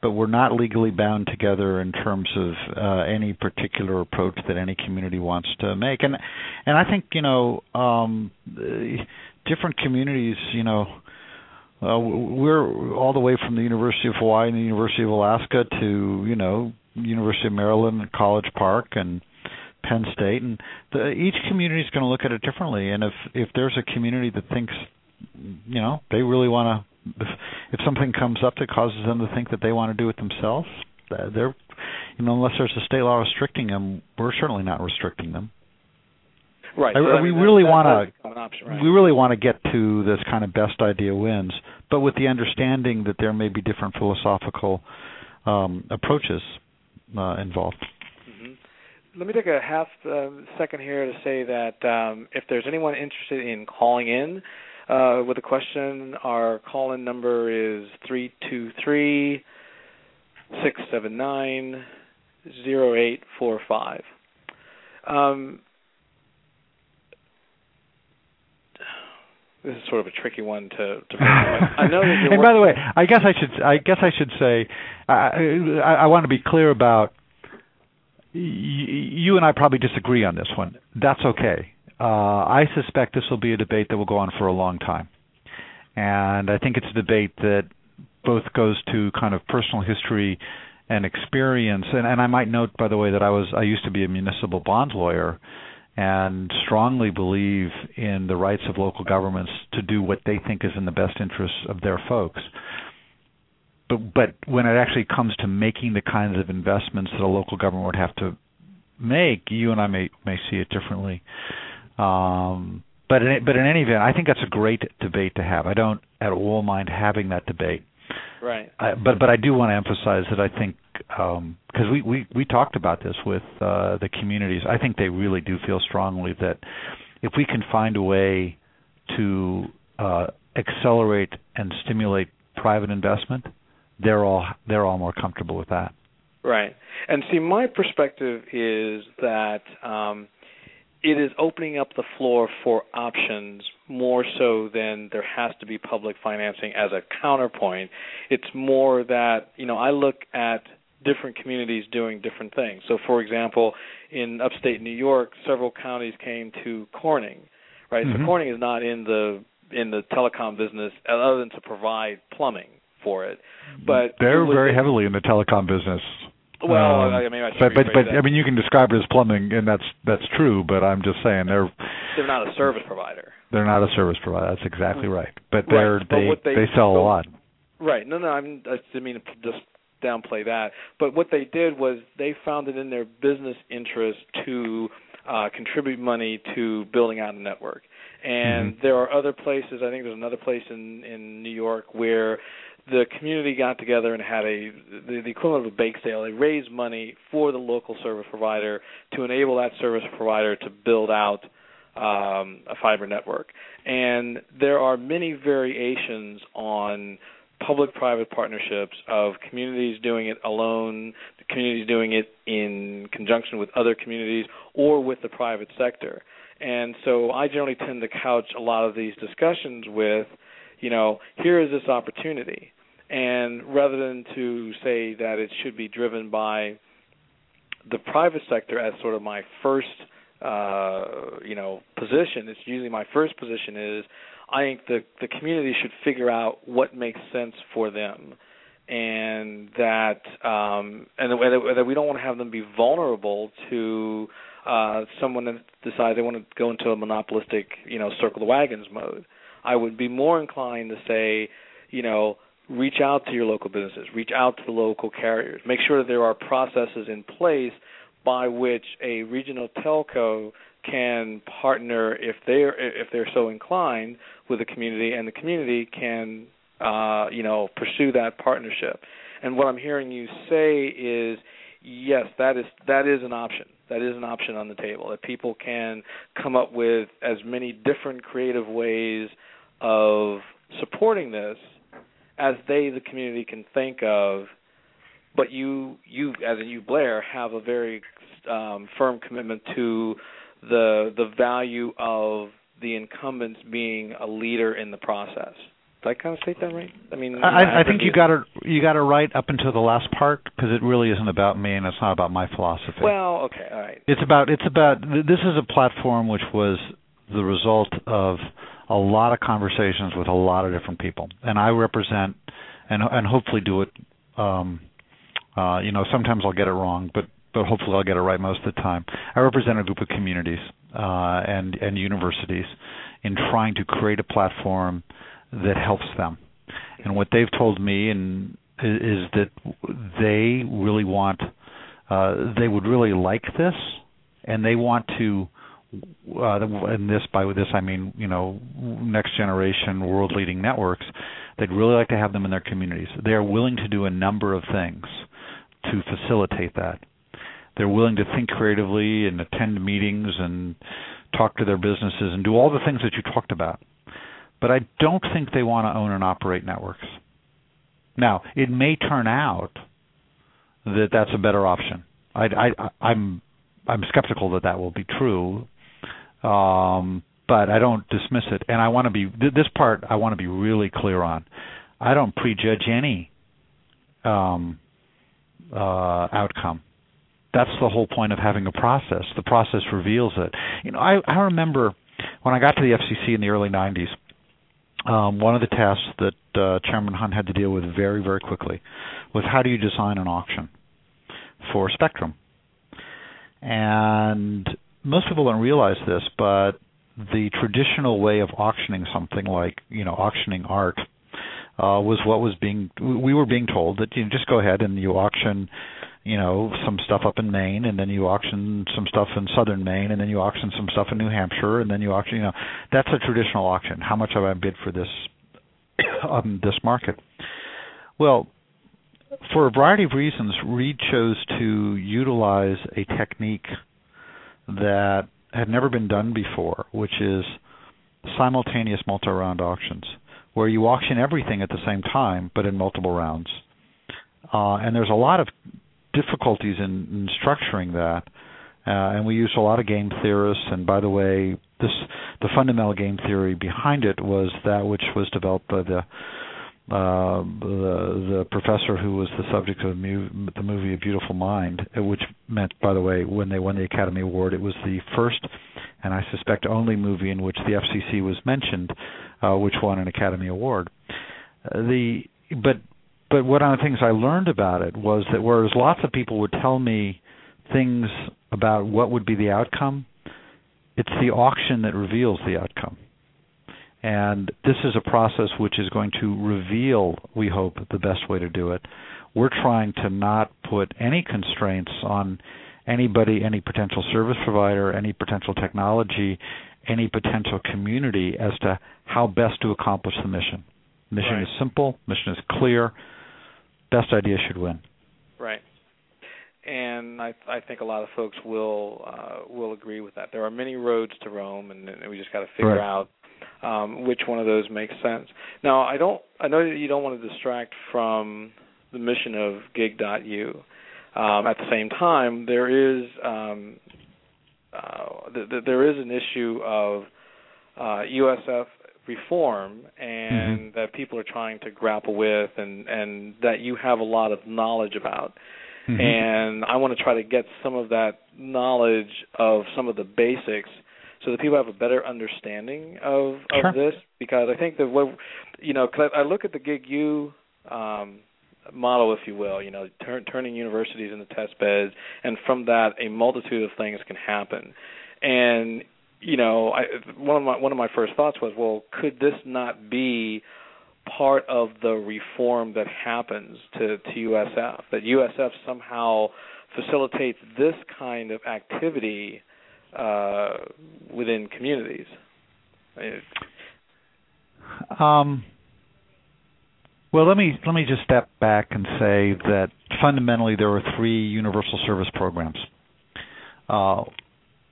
but we're not legally bound together in terms of uh, any particular approach that any community wants to make. And and I think you know, um, different communities, you know. Uh, we're all the way from the University of Hawaii and the University of Alaska to you know University of Maryland and College Park and Penn State, and the, each community is going to look at it differently. And if if there's a community that thinks, you know, they really want to, if, if something comes up that causes them to think that they want to do it themselves, they're, you know, unless there's a state law restricting them, we're certainly not restricting them. Right. So, I we mean, really want that to. does become an option, right? We really want to get to this kind of best idea wins, but with the understanding that there may be different philosophical um, approaches uh, involved. hmm Let me take a half um, second here to say that um, if there's anyone interested in calling in uh, with a question, our call-in number is three two three six seven nine zero eight four five. Um, this is sort of a tricky one to. to bring up. I know that you're and by the way, I guess I should I guess I should say I I, I want to be clear about y- you and I probably disagree on this one. That's okay. Uh, I suspect this will be a debate that will go on for a long time, and I think it's a debate that both goes to kind of personal history and experience. And, and I might note, by the way, that I was I used to be a municipal bond lawyer, and strongly believe in the rights of local governments to do what they think is in the best interests of their folks. But but when it actually comes to making the kinds of investments that a local government would have to make, you and I may may see it differently. Um, but in, but in any event, I think that's a great debate to have. I don't at all mind having that debate. Right. I, but but I do want to emphasize that I think because we, we we talked about this with uh, the communities. I think they really do feel strongly that if we can find a way to uh, accelerate and stimulate private investment, they're all they're all more comfortable with that. Right. And see, my perspective is that um, it is opening up the floor for options more so than there has to be public financing as a counterpoint. It's more that, you know, I look at different communities doing different things. So, for example, in upstate New York, several counties came to Corning, right? Mhm. So Corning is not in the in the telecom business other than to provide plumbing for it. But they're very heavily in the telecom business. Well, Um, I mean, I but but but that. I mean, you can describe it as plumbing, and that's that's true. But I'm just saying they're they're not a service provider. they're not a service provider. That's exactly right. But they're but they they- they sell a lot. Right. No, no, I'm, I didn't mean to just downplay that. But what they did was they found it in their business interest to uh, contribute money to building out a network. And Mhm. there are other places. I think there's another place in in New York where the community got together and had a the, the equivalent of a bake sale. They raised money for the local service provider to enable that service provider to build out um, a fiber network. And there are many variations on public-private partnerships of communities doing it alone, communities doing it in conjunction with other communities, or with the private sector. And so I generally tend to couch a lot of these discussions with, you know, here is this opportunity. And rather than to say that it should be driven by the private sector as sort of my first uh, you know position, it's usually my first position is I think the the community should figure out what makes sense for them, and that um, and that, that we don't want to have them be vulnerable to uh, someone that decides they want to go into a monopolistic, you know, circle the wagons mode. I would be more inclined to say, you know, reach out to your local businesses, reach out to the local carriers, make sure that there are processes in place by which a regional telco can partner if they're if they're so inclined with the community, and the community can uh, you know pursue that partnership. And what I'm hearing you say is, yes, that is that is an option. That is an option on the table. That people can come up with as many different creative ways of supporting this as they, the community, can think of. But you, you as in you, Blair, have a very um, firm commitment to the the value of the incumbents being a leader in the process. Did I kind of state that right? I mean, I, I think you got it. You got it right up until the last part because it really isn't about me and it's not about my philosophy. Well, okay, all right. It's about it's about this is a platform which was the result of a lot of conversations with a lot of different people, and I represent and and hopefully do it. Um, uh, you know, sometimes I'll get it wrong, but but hopefully I'll get it right most of the time. I represent a group of communities uh, and and universities in trying to create a platform that helps them. And what they've told me and is that they really want uh, they would really like this, and they want to uh, and this by this I mean you know next generation world leading networks. They'd really like to have them in their communities. They are willing to do a number of things to facilitate that. They're willing to think creatively and attend meetings and talk to their businesses and do all the things that you talked about. But I don't think they want to own and operate networks. Now, it may turn out that that's a better option. I, I, I'm I'm skeptical that that will be true um, but I don't dismiss it. And I want to be this part. I want to be really clear on. I don't prejudge any um, uh, outcome. That's the whole point of having a process. The process reveals it. You know, I, I remember when I got to the FCC in the early '90s. Um, one of the tasks that uh, Chairman Hundt had to deal with very, very quickly was how do you design an auction for Spectrum? And most people don't realize this, but the traditional way of auctioning something like you know auctioning art uh, was what was being we were being told that you know, just go ahead and you auction you know some stuff up in Maine and then you auction some stuff in southern Maine and then you auction some stuff in New Hampshire and then you auction you know. That's a traditional auction. How much have I bid for this um, this market? Well for a variety of reasons Reed chose to utilize a technique that had never been done before, which is simultaneous multi-round auctions, where you auction everything at the same time, but in multiple rounds. Uh, and there's a lot of difficulties in, in structuring that, uh, and we used a lot of game theorists. And by the way, this the fundamental game theory behind it was that which was developed by the uh, the the professor who was the subject of the movie A Beautiful Mind, uh, which meant, by the way, when they won the Academy Award, it was the first and I suspect only movie in which the FCC was mentioned, uh, which won an Academy Award. Uh, the but but one of the things I learned about it was that whereas lots of people would tell me things about what would be the outcome, it's the auction that reveals the outcome. And this is a process which is going to reveal, we hope, the best way to do it. We're trying to not put any constraints on anybody, any potential service provider, any potential technology, any potential community as to how best to accomplish the mission. Mission right. is simple, mission is clear, best idea should win. Right. And I, I think a lot of folks will uh, will agree with that. There are many roads to Rome, and, and we just got to figure right. out um, which one of those makes sense. Now, I don't. I know that you don't want to distract from the mission of Gig.U. Um, at the same time, there is um, uh, th- th- there is an issue of uh, USF reform and mm-hmm. that people are trying to grapple with and and that you have a lot of knowledge about mm-hmm. and I want to try to get some of that knowledge of some of the basics so that people have a better understanding of of sure. this because I think that what you know cause I, I look at the Gig.U um model, if you will. You know, turn, turning universities into test beds, and from that, a multitude of things can happen. And you know, I, one of my one of my first thoughts was, well, could this not be part of the reform that happens to, to USF? That USF somehow facilitates this kind of activity uh, within communities. Um, well, let me let me just step back and say that fundamentally there are three universal service programs. Uh,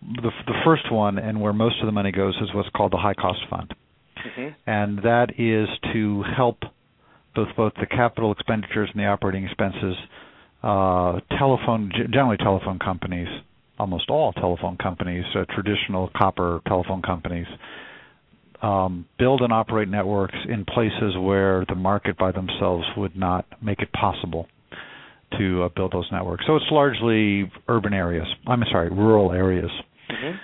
the the first one, and where most of the money goes, is what's called the High Cost Fund, mm-hmm. and that is to help both both the capital expenditures and the operating expenses. Uh, telephone, generally telephone companies, almost all telephone companies, uh, traditional copper telephone companies, um, build and operate networks in places where the market by themselves would not make it possible to uh, build those networks. So it's largely urban areas. I'm sorry, rural areas. Mm-hmm.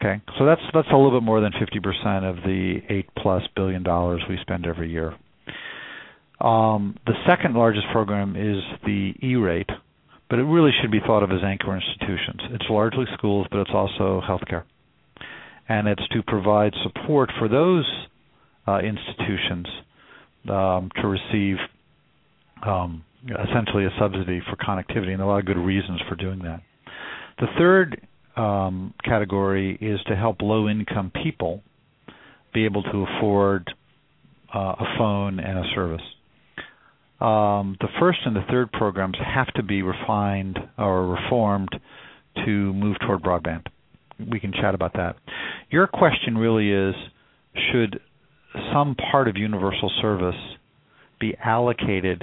Okay, so that's that's a little bit more than 50% of the eight plus billion dollars we spend every year. Um, the second largest program is the E-rate, but it really should be thought of as anchor institutions. It's largely schools, but it's also healthcare, and it's to provide support for those uh, institutions um, to receive um, essentially a subsidy for connectivity, and a lot of good reasons for doing that. The third um, category is to help low income people be able to afford uh, a phone and a service. Um, the first and the third programs have to be refined or reformed to move toward broadband. We can chat about that. Your question really is should some part of universal service be allocated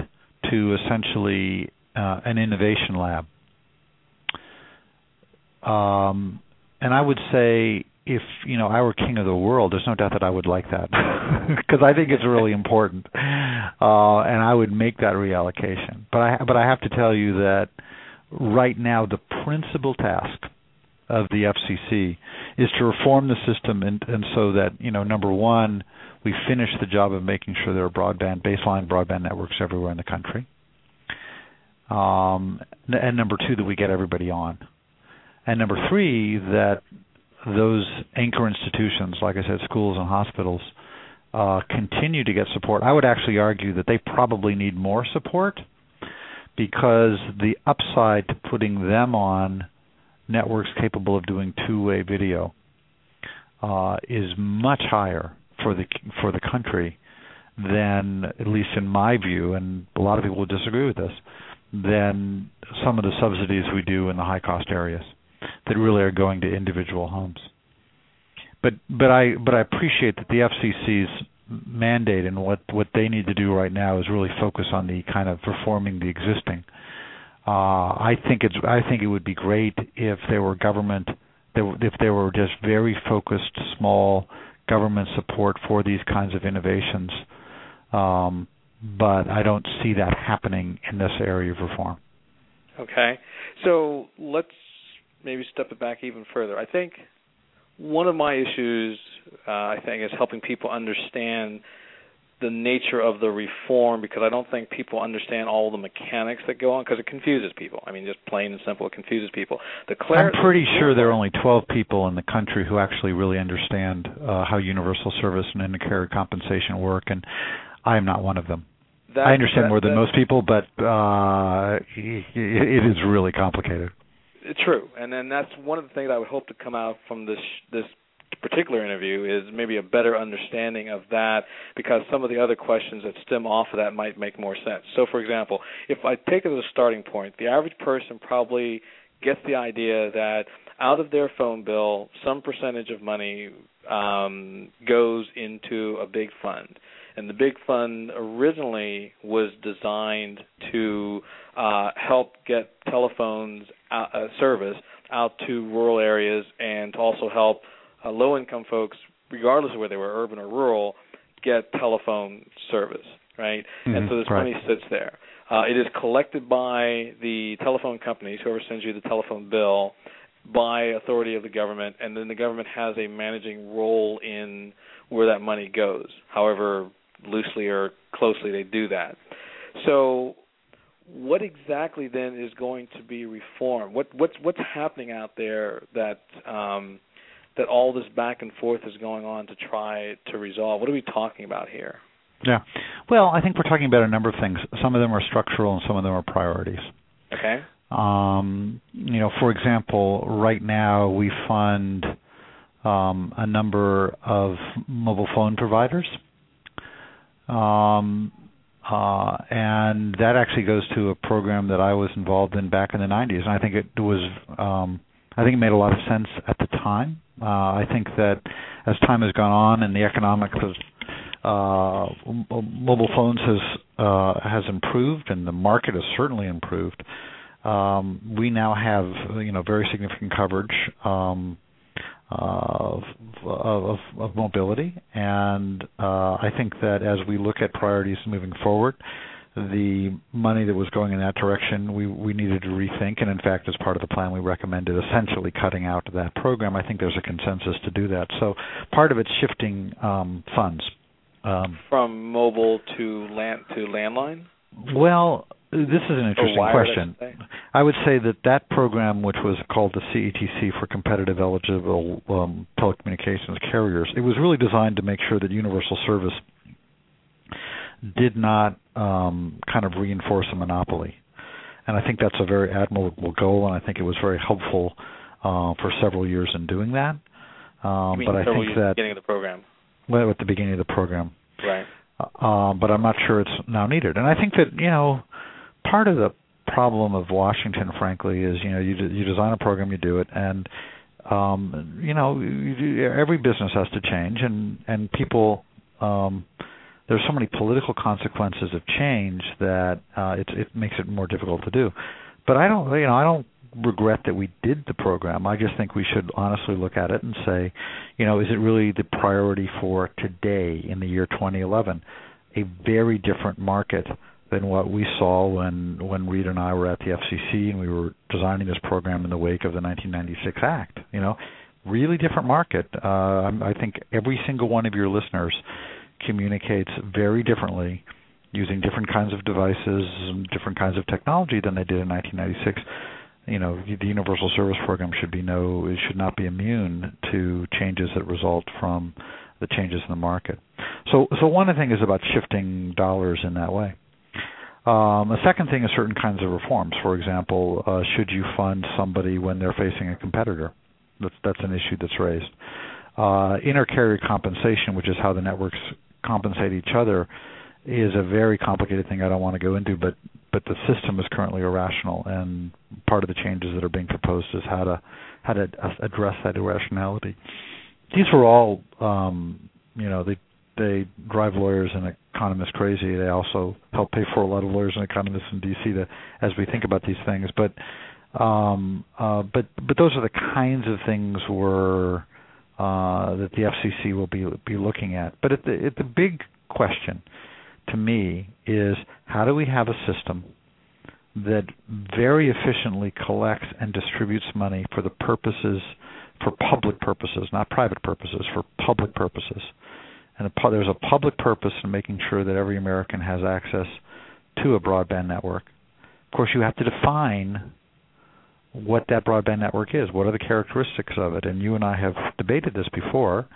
to essentially uh, an innovation lab um, and I would say if you know I were king of the world, there's no doubt that I would like that. Because I think it's really important, uh, and I would make that reallocation. But I but I have to tell you that right now the principal task of the FCC is to reform the system and, and so that you know number one we finish the job of making sure there are broadband baseline broadband networks everywhere in the country, um, and number two that we get everybody on. And number three, that those anchor institutions, like I said, schools and hospitals, uh, continue to get support. I would actually argue that they probably need more support because the upside to putting them on networks capable of doing two-way video uh, is much higher for the for the country than, at least in my view, and a lot of people would disagree with this, than some of the subsidies we do in the high-cost areas that really are going to individual homes. But but I but I appreciate that the FCC's mandate and what what they need to do right now is really focus on the kind of reforming the existing. Uh, I think it's I think it would be great if there were government if there were just very focused small government support for these kinds of innovations. Um, but I don't see that happening in this area of reform. Okay, so let's maybe step it back even further. I think one of my issues, uh, I think, is helping people understand the nature of the reform because I don't think people understand all the mechanics that go on because it confuses people. I mean, just plain and simple, it confuses people. The clar- I'm pretty sure there are only 12 people in the country who actually really understand uh, how universal service and intercarrier compensation work, and I am not one of them. That, I understand that, more than that, most people, but uh, it is really complicated. True, and then that's one of the things I would hope to come out from this this particular interview is maybe a better understanding of that because some of the other questions that stem off of that might make more sense. So, for example, if I take it as a starting point, the average person probably gets the idea that out of their phone bill, some percentage of money um, goes into a big fund and the big fund originally was designed to uh, help get telephones uh, service out to rural areas and to also help uh, low-income folks, regardless of whether they were urban or rural, get telephone service. Right, mm-hmm, and so this right. money sits there. Uh, it is collected by the telephone companies, whoever sends you the telephone bill, by authority of the government, and then the government has a managing role in where that money goes. However, loosely or closely they do that. So what exactly then is going to be reformed? What what's what's happening out there that um, that all this back and forth is going on to try to resolve? What are we talking about here? Yeah. Well, I think we're talking about a number of things. Some of them are structural and some of them are priorities. Okay. Um, you know, for example, right now we fund um, a number of mobile phone providers. Um, uh, and that actually goes to a program that I was involved in back in the 90s, and I think it was, um, I think it made a lot of sense at the time. Uh, I think that as time has gone on and the economics of uh, mobile phones has uh, has improved, and the market has certainly improved. Um, we now have you know very significant coverage um, of, of, of mobility, and uh, I think that as we look at priorities moving forward, the money that was going in that direction, we we needed to rethink, and in fact, as part of the plan, we recommended essentially cutting out that program. I think there's a consensus to do that. So part of it's shifting um, funds um, from mobile to land to landline. Well, this is an interesting question. I, I would say that that program, which was called the CETC for Competitive Eligible um, Telecommunications Carriers, it was really designed to make sure that universal service did not um, kind of reinforce a monopoly. And I think that's a very admirable goal, and I think it was very helpful uh, for several years in doing that. Um, but I think that beginning of the program. Well, at the beginning of the program. Right. Uh, but I'm not sure it's now needed. And I think that you know, part of the problem of Washington, frankly, is you know you you design a program, you do it, and um, you know you, every business has to change, and and people. Um, there's so many political consequences of change that uh, it it makes it more difficult to do. But I don't, you know, I don't regret that we did the program. I just think we should honestly look at it and say, you know, is it really the priority for today in the year 2011? A very different market than what we saw when when Reed and I were at the FCC and we were designing this program in the wake of the 1996 Act. You know, really different market. Uh, I think every single one of your listeners communicates very differently using different kinds of devices and different kinds of technology than they did in 1996 you know the universal service program should be no it should not be immune to changes that result from the changes in the market so so one thing is about shifting dollars in that way um, a second thing is certain kinds of reforms. For example uh, should you fund somebody when they're facing a competitor? That's that's an issue that's raised. Uh, inter-carrier compensation which is how the networks compensate each other is a very complicated thing I don't want to go into but but the system is currently irrational, and part of the changes that are being proposed is how to how to address that irrationality. These were all, um, you know, they they drive lawyers and economists crazy. They also help pay for a lot of lawyers and economists in D.C. to as we think about these things. But um, uh, but but those are the kinds of things we're uh, that the FCC will be be looking at. But at the at the big question to me is how do we have a system that very efficiently collects and distributes money for the purposes for public purposes, not private purposes, for public purposes. And there's a public purpose in making sure that every American has access to a broadband network. Of course, you have to define what that broadband network is. What are the characteristics of it? And you and I have debated this before.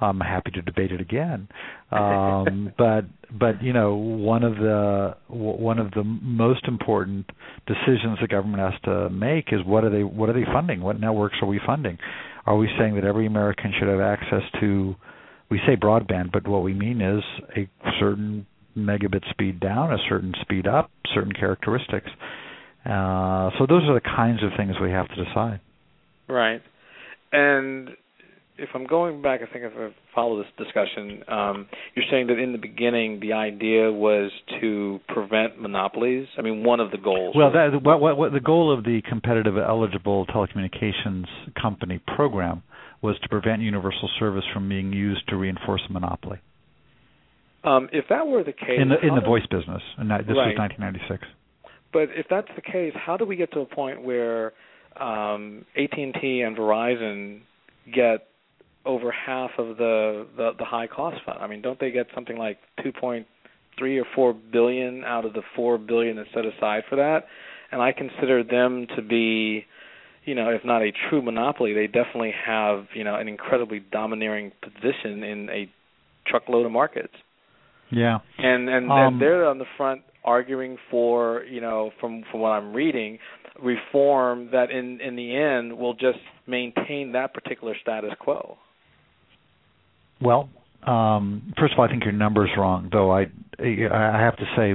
I'm happy to debate it again. Um, but but you know one of the one of the most important decisions the government has to make is what are they what are they funding? What networks are we funding? Are we saying that every American should have access to we say broadband, but what we mean is a certain megabit speed down, a certain speed up, certain characteristics. Uh, so those are the kinds of things we have to decide. Right. And if I'm going back, I think if I follow this discussion, um, you're saying that in the beginning the idea was to prevent monopolies. I mean, one of the goals. Well, that, what, what, what the goal of the competitive eligible telecommunications company program was to prevent universal service from being used to reinforce a monopoly. Um, if that were the case, in the in the voice business, and that, this right. was 1996. But if that's the case, how do we get to a point where um, AT&T and Verizon get over half of the, the the high cost fund. I mean, don't they get something like two point three or four billion out of the four billion that's set aside for that, and I consider them to be, you know, if not a true monopoly, they definitely have you know an incredibly domineering position in a truckload of markets. Yeah, and and, um, they're on the front arguing for you know from from what I'm reading reform that in in the end will just maintain that particular status quo. Well, um, first of all, I think your number's wrong. Though I I have to say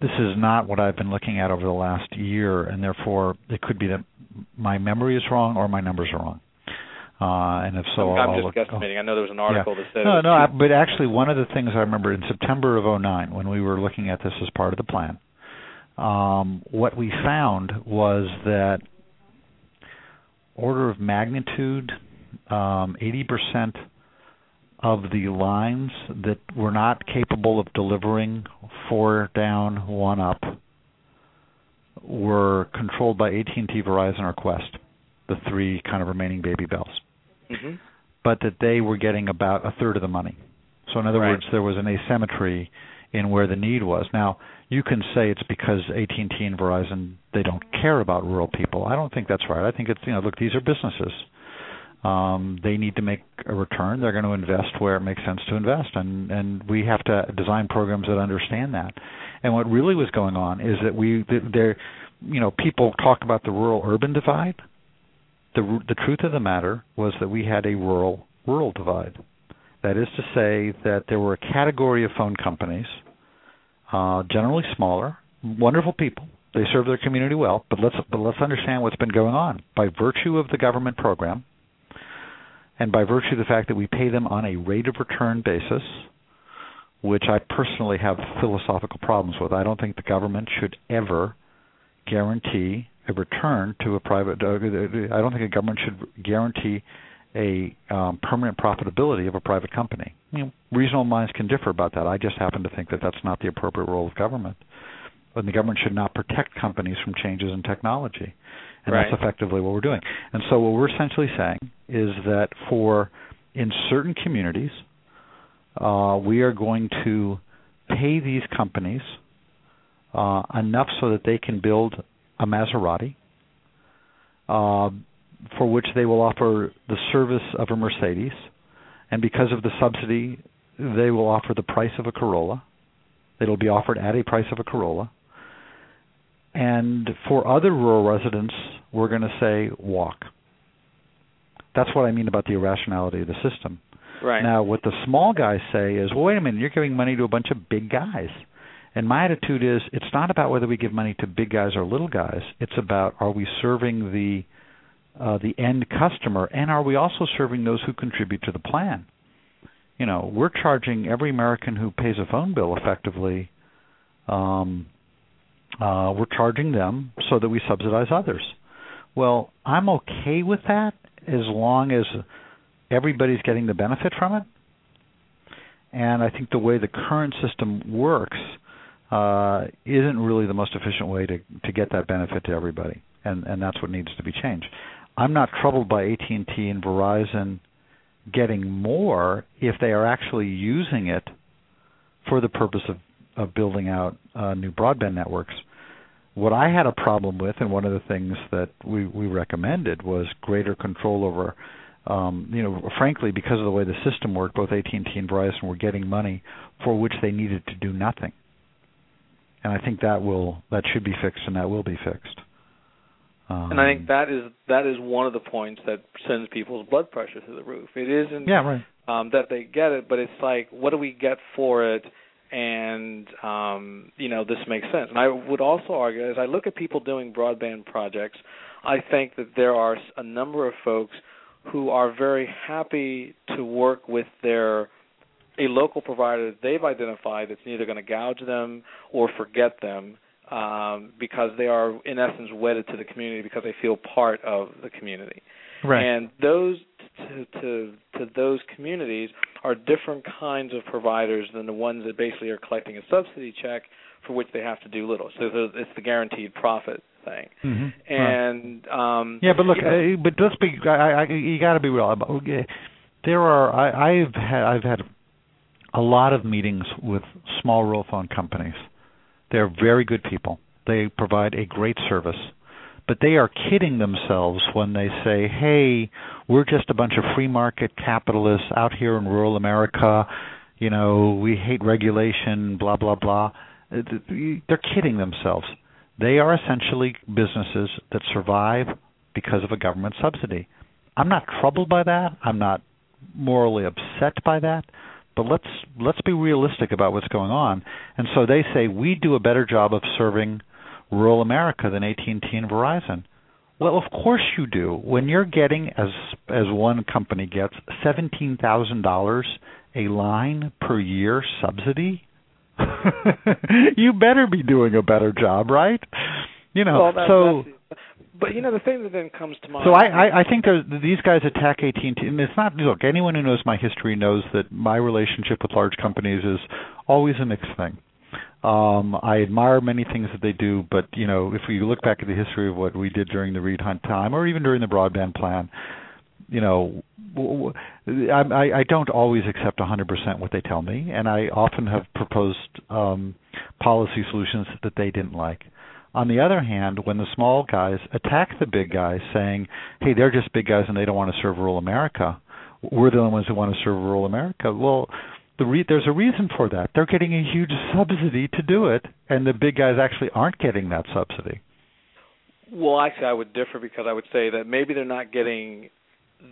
this is not what I've been looking at over the last year, and therefore it could be that my memory is wrong or my numbers are wrong. Uh, and if so, I'm, I'll just look, guesstimating. I know there was an article yeah. that said no, no. I, but actually, one of the things I remember in September of '09, when we were looking at this as part of the plan, um, what we found was that order of magnitude, um, 80% of the lines that were not capable of delivering four down, one up, were controlled by AT&T, Verizon, or Qwest, the three kind of remaining baby bells. Mm-hmm. But that they were getting about a third of the money. So in other right. words, there was an asymmetry in where the need was. Now, you can say it's because AT&T and Verizon they don't care about rural people. I don't think that's right. I think it's you know look these are businesses. Um, they need to make a return. They're going to invest where it makes sense to invest, and and we have to design programs that understand that. And what really was going on is that we there, you know, people talk about the rural urban divide. The the truth of the matter was that we had a rural rural divide. That is to say that there were a category of phone companies, uh, generally smaller, wonderful people. They serve their community well, but let's but let's understand what's been going on. By virtue of the government program, and by virtue of the fact that we pay them on a rate of return basis, which I personally have philosophical problems with. I don't think the government should ever guarantee a return to a private. Uh, I don't think a government should guarantee a um, permanent profitability of a private company. You know, reasonable minds can differ about that. I just happen to think that that's not the appropriate role of government. And the government should not protect companies from changes in technology. And right. that's effectively what we're doing. And so what we're essentially saying is that for in certain communities, uh, we are going to pay these companies uh, enough so that they can build a Maserati, uh, for which they will offer the service of a Mercedes, and because of the subsidy, they will offer the price of a Corolla. It'll be offered at a price of a Corolla. And for other rural residents, we're going to say walk. That's what I mean about the irrationality of the system. Right. Now, what the small guys say is, well, wait a minute, you're giving money to a bunch of big guys. And my attitude is, it's not about whether we give money to big guys or little guys. It's about are we serving the uh, the end customer, and are we also serving those who contribute to the plan? You know, we're charging every American who pays a phone bill effectively. Um, uh, we're charging them so that we subsidize others. Well, I'm okay with that as long as everybody's getting the benefit from it. And I think the way the current system works uh, isn't really the most efficient way to to get that benefit to everybody, and and that's what needs to be changed. I'm not troubled by AT&T and Verizon getting more if they are actually using it for the purpose of of building out uh, new broadband networks. What I had a problem with, and one of the things that we we recommended was greater control over. Um, you know, frankly, because of the way the system worked, both AT&T and Verizon were getting money for which they needed to do nothing and I think that will that should be fixed, and that will be fixed. Um, and I think that is that is one of the points that sends people's blood pressure through the roof. It isn't yeah, right. um, that they get it, but it's like, what do we get for it? And um, you know, this makes sense. And I would also argue, as I look at people doing broadband projects, I think that there are a number of folks who are very happy to work with their a local provider that they've identified that's neither going to gouge them or forget them um, because they are in essence wedded to the community because they feel part of the community. Right. And those to, to to those communities are different kinds of providers than the ones that basically are collecting a subsidy check for which they have to do little. So it's the guaranteed profit thing. Mm-hmm. And right. um, yeah, but look, know, uh, but let's be. I, I, you got to be real. There are. I, I've had. I've had a lot of meetings with small rural phone companies. They're very good people. They provide a great service. But they are kidding themselves when they say, hey, we're just a bunch of free market capitalists out here in rural America. You know, we hate regulation, blah, blah, blah. They're kidding themselves. They are essentially businesses that survive because of a government subsidy. I'm not troubled by that. I'm not morally upset by that. But let's let's be realistic about what's going on. And so they say we do a better job of serving rural America than AT&T and Verizon. Well, of course you do. When you're getting as as one company gets $17,000 a line per year subsidy, you better be doing a better job, right? You know, well, so but you know the thing that then comes to mind. So I, I, I think these guys attack AT and T, and it's not. Look, anyone who knows my history knows that my relationship with large companies is always a mixed thing. Um, I admire many things that they do, but you know, if we look back at the history of what we did during the Reed Hundt time, or even during the broadband plan, you know, I, I don't always accept 100% what they tell me, and I often have proposed um, policy solutions that they didn't like. On the other hand, when the small guys attack the big guys, saying, "Hey, they're just big guys and they don't want to serve rural America," we're the only ones who want to serve rural America. Well, the re- there's a reason for that. They're getting a huge subsidy to do it, and the big guys actually aren't getting that subsidy. Well, actually, I would differ because I would say that maybe they're not getting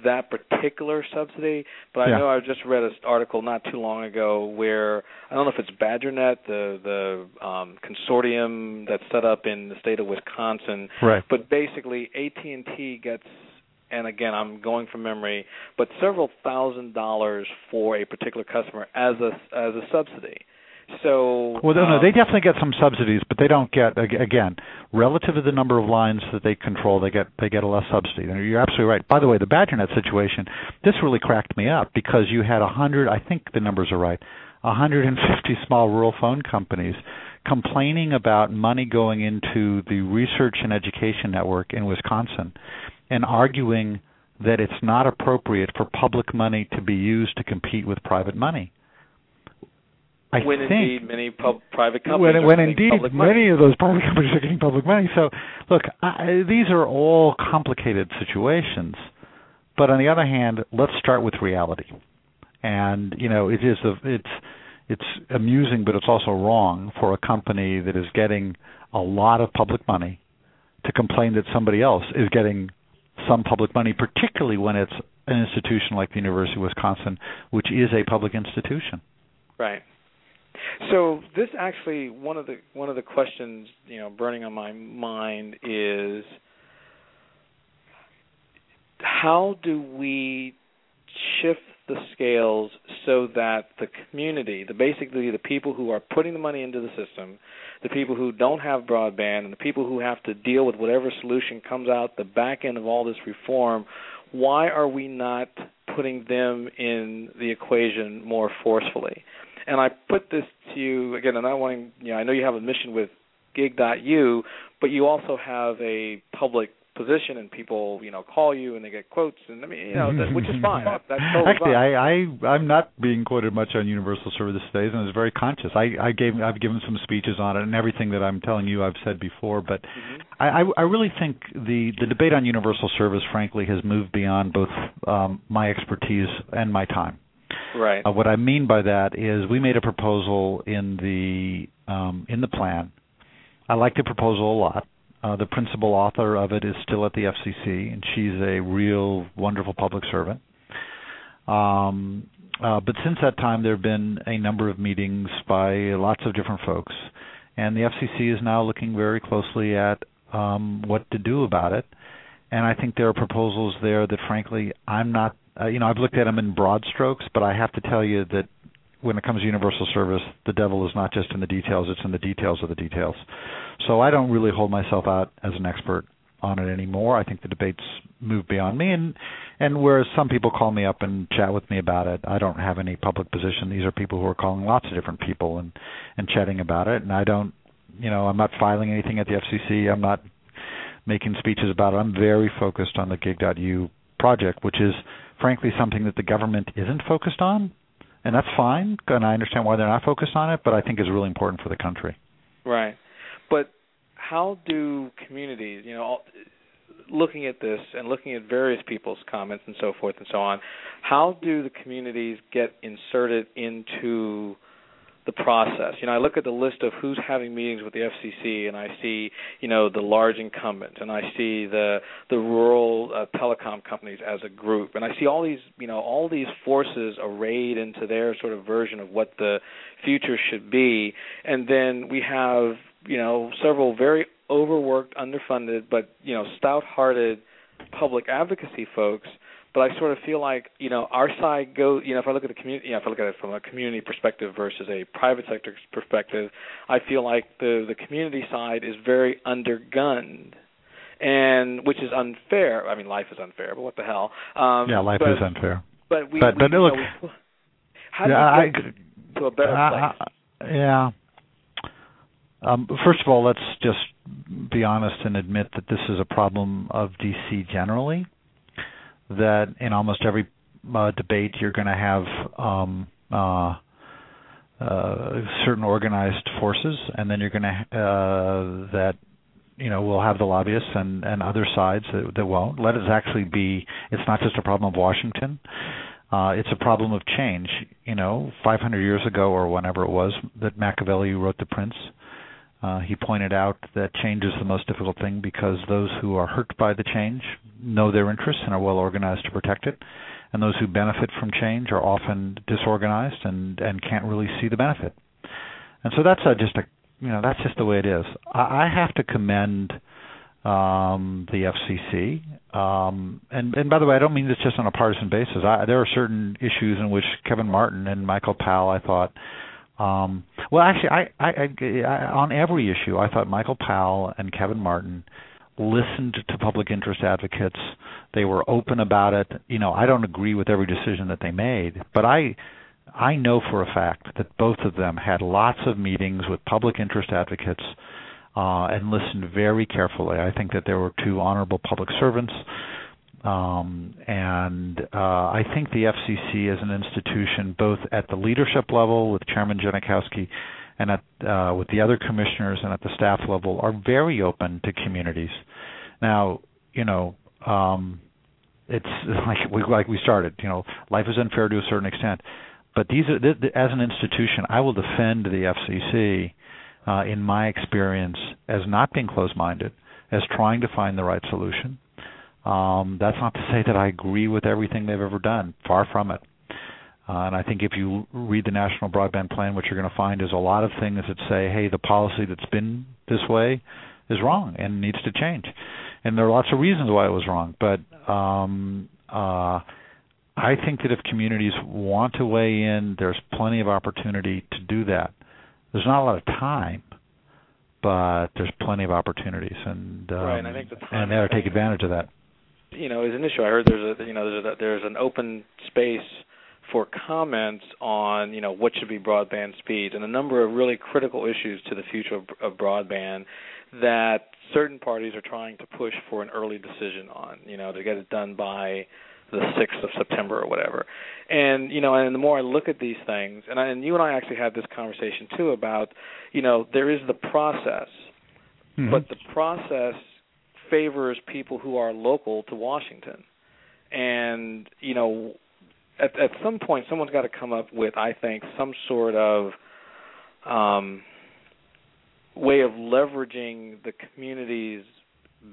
that particular subsidy, but I yeah. know I just read an article not too long ago where I don't know if it's BadgerNet, the the um, consortium that's set up in the state of Wisconsin, right. but basically AT and T gets, and again I'm going from memory, but several thousand dollars for a particular customer as a as a subsidy. So well, no, um, no, they definitely get some subsidies, but they don't get again relative to the number of lines that they control. They get they get a less subsidy. And you're absolutely right. By the way, the BadgerNet situation this really cracked me up because you had a hundred. I think the numbers are right. 150 small rural phone companies complaining about money going into the research and education network in Wisconsin and arguing that it's not appropriate for public money to be used to compete with private money. I when think indeed many pub, private companies when, are when getting indeed public money. many of those private companies are getting public money. So, look, I, these are all complicated situations. But on the other hand, let's start with reality. And you know, it is a, it's it's amusing, but it's also wrong for a company that is getting a lot of public money to complain that somebody else is getting some public money, particularly when it's an institution like the University of Wisconsin, which is a public institution. Right. So this actually one of the one of the questions you know burning on my mind is how do we shift the scales so that the community, the basically the people who are putting the money into the system, the people who don't have broadband, and the people who have to deal with whatever solution comes out the back end of all this reform, why are we not putting them in the equation more forcefully? And I put this to you again, and I want you know I know you have a mission with Gig.U, but you also have a public position and people you know call you and they get quotes and I mean you know that, which is fine. That, that's totally Actually, fine. I, I I'm not being quoted much on Universal Service days, and I was very conscious. I I gave I've given some speeches on it, and everything that I'm telling you I've said before. But mm-hmm. I I really think the the debate on Universal Service, frankly, has moved beyond both um, my expertise and my time. Right. Uh, what I mean by that is we made a proposal in the um, in the plan. I like the proposal a lot. Uh, the principal author of it is still at the FCC, and she's a real wonderful public servant. Um, uh, but since that time, there have been a number of meetings by lots of different folks, and the FCC is now looking very closely at um, what to do about it. And I think there are proposals there that, frankly, I'm not uh, you know, I've looked at them in broad strokes, but I have to tell you that when it comes to universal service, the devil is not just in the details; it's in the details of the details. So I don't really hold myself out as an expert on it anymore. I think the debates move beyond me, and and whereas some people call me up and chat with me about it, I don't have any public position. These are people who are calling lots of different people and and chatting about it, and I don't, you know, I'm not filing anything at the FCC. I'm not making speeches about it. I'm very focused on the Gig.U project, which is frankly something that the government isn't focused on. and that's fine. And I understand why they're not focused on it, but I think is really important for the country. Right, how do communities, you know, looking at this and looking at various people's comments and so forth and so on, how do the communities get inserted into the process. You know, I look at the list of who's having meetings with the FCC, and I see, you know, the large incumbents, and I see the the rural uh, telecom companies as a group, and I see all these, you know, all these forces arrayed into their sort of version of what the future should be, and then we have, you know, several very overworked, underfunded, but you know, stout-hearted public advocacy folks but I sort of feel like you know our side goes. You know, if I look at the community, you know, if I look at it from a community perspective versus a private sector perspective, I feel like the the community side is very undergunned, and which is unfair. I mean, life is unfair, but what the hell? Um, yeah, life but, is unfair. But we, but, we, but look, know, we, how do yeah, you get I, to a better uh, place? yeah. Um, first of all, let's just be honest and admit that this is a problem of DC generally that in almost every uh, debate you're going to have um, uh, uh, certain organized forces, and then you're going to uh, that you know we'll have the lobbyists and and other sides that, that won't. Let it actually be. It's not just a problem of Washington. Uh, it's a problem of change. You know, 500 years ago or whenever it was that Machiavelli wrote The Prince. Uh, he pointed out that change is the most difficult thing because those who are hurt by the change know their interests and are well organized to protect it, and those who benefit from change are often disorganized and and can't really see the benefit. And so that's a, just a you know that's just the way it is. I, I have to commend um, the FCC, um, and and by the way, I don't mean this just on a partisan basis. I, there are certain issues in which Kevin Martin and Michael Powell, I thought um, well, actually, I, I, I, on every issue, I thought Michael Powell and Kevin Martin listened to public interest advocates. They were open about it. You know, I don't agree with every decision that they made, but I, I know for a fact that both of them had lots of meetings with public interest advocates uh, and listened very carefully. I think that there were two honorable public servants um, and uh, I think the FCC as an institution, both at the leadership level with Chairman Genachowski and at uh, with the other commissioners and at the staff level, are very open to communities. Now, you know, um, it's like we like we started. You know, life is unfair to a certain extent, but these are th- th- as an institution, I will defend the FCC uh, in my experience as not being closed-minded, as trying to find the right solution um, that's not to say that I agree with everything they've ever done. Far from it. Uh, and I think if you read the National Broadband Plan, what you're going to find is a lot of things that say, hey, the policy that's been this way is wrong and needs to change. And there are lots of reasons why it was wrong. But um, uh, I think that if communities want to weigh in, there's plenty of opportunity to do that. There's not a lot of time, but there's plenty of opportunities, and um, right, and I think the and they ought to take advantage of that you know, is an issue. I heard there's a you know there's a, there's an open space for comments on you know what should be broadband speeds and a number of really critical issues to the future of, of broadband that certain parties are trying to push for an early decision on. You know, to get it done by the 6th of September or whatever. And you know, and the more I look at these things, and, I, and you and I actually had this conversation too about, you know, there is the process, mm-hmm. but the process favors people who are local to Washington. And you know, at at some point, someone's got to come up with, I think, some sort of um, way of leveraging the communities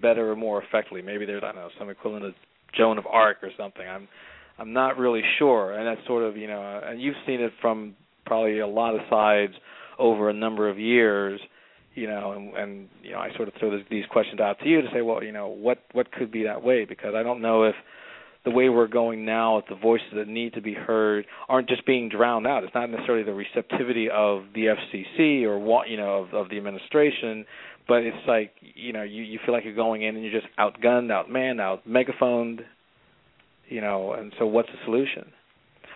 better or more effectively. Maybe there's I don't know some equivalent of Joan of Arc or something. I'm I'm not really sure, and that's sort of you know, and you've seen it from probably a lot of sides over a number of years you know, and, and you know, I sort of throw this, these questions out to you to say, well, you know, what what could be that way? Because I don't know if the way we're going now, if the voices that need to be heard aren't just being drowned out. It's not necessarily the receptivity of the FCC or what you know of, of the administration, but it's like you know, you you feel like you're going in and you're just outgunned, outmanned, out megaphoned, you know. And so, what's the solution?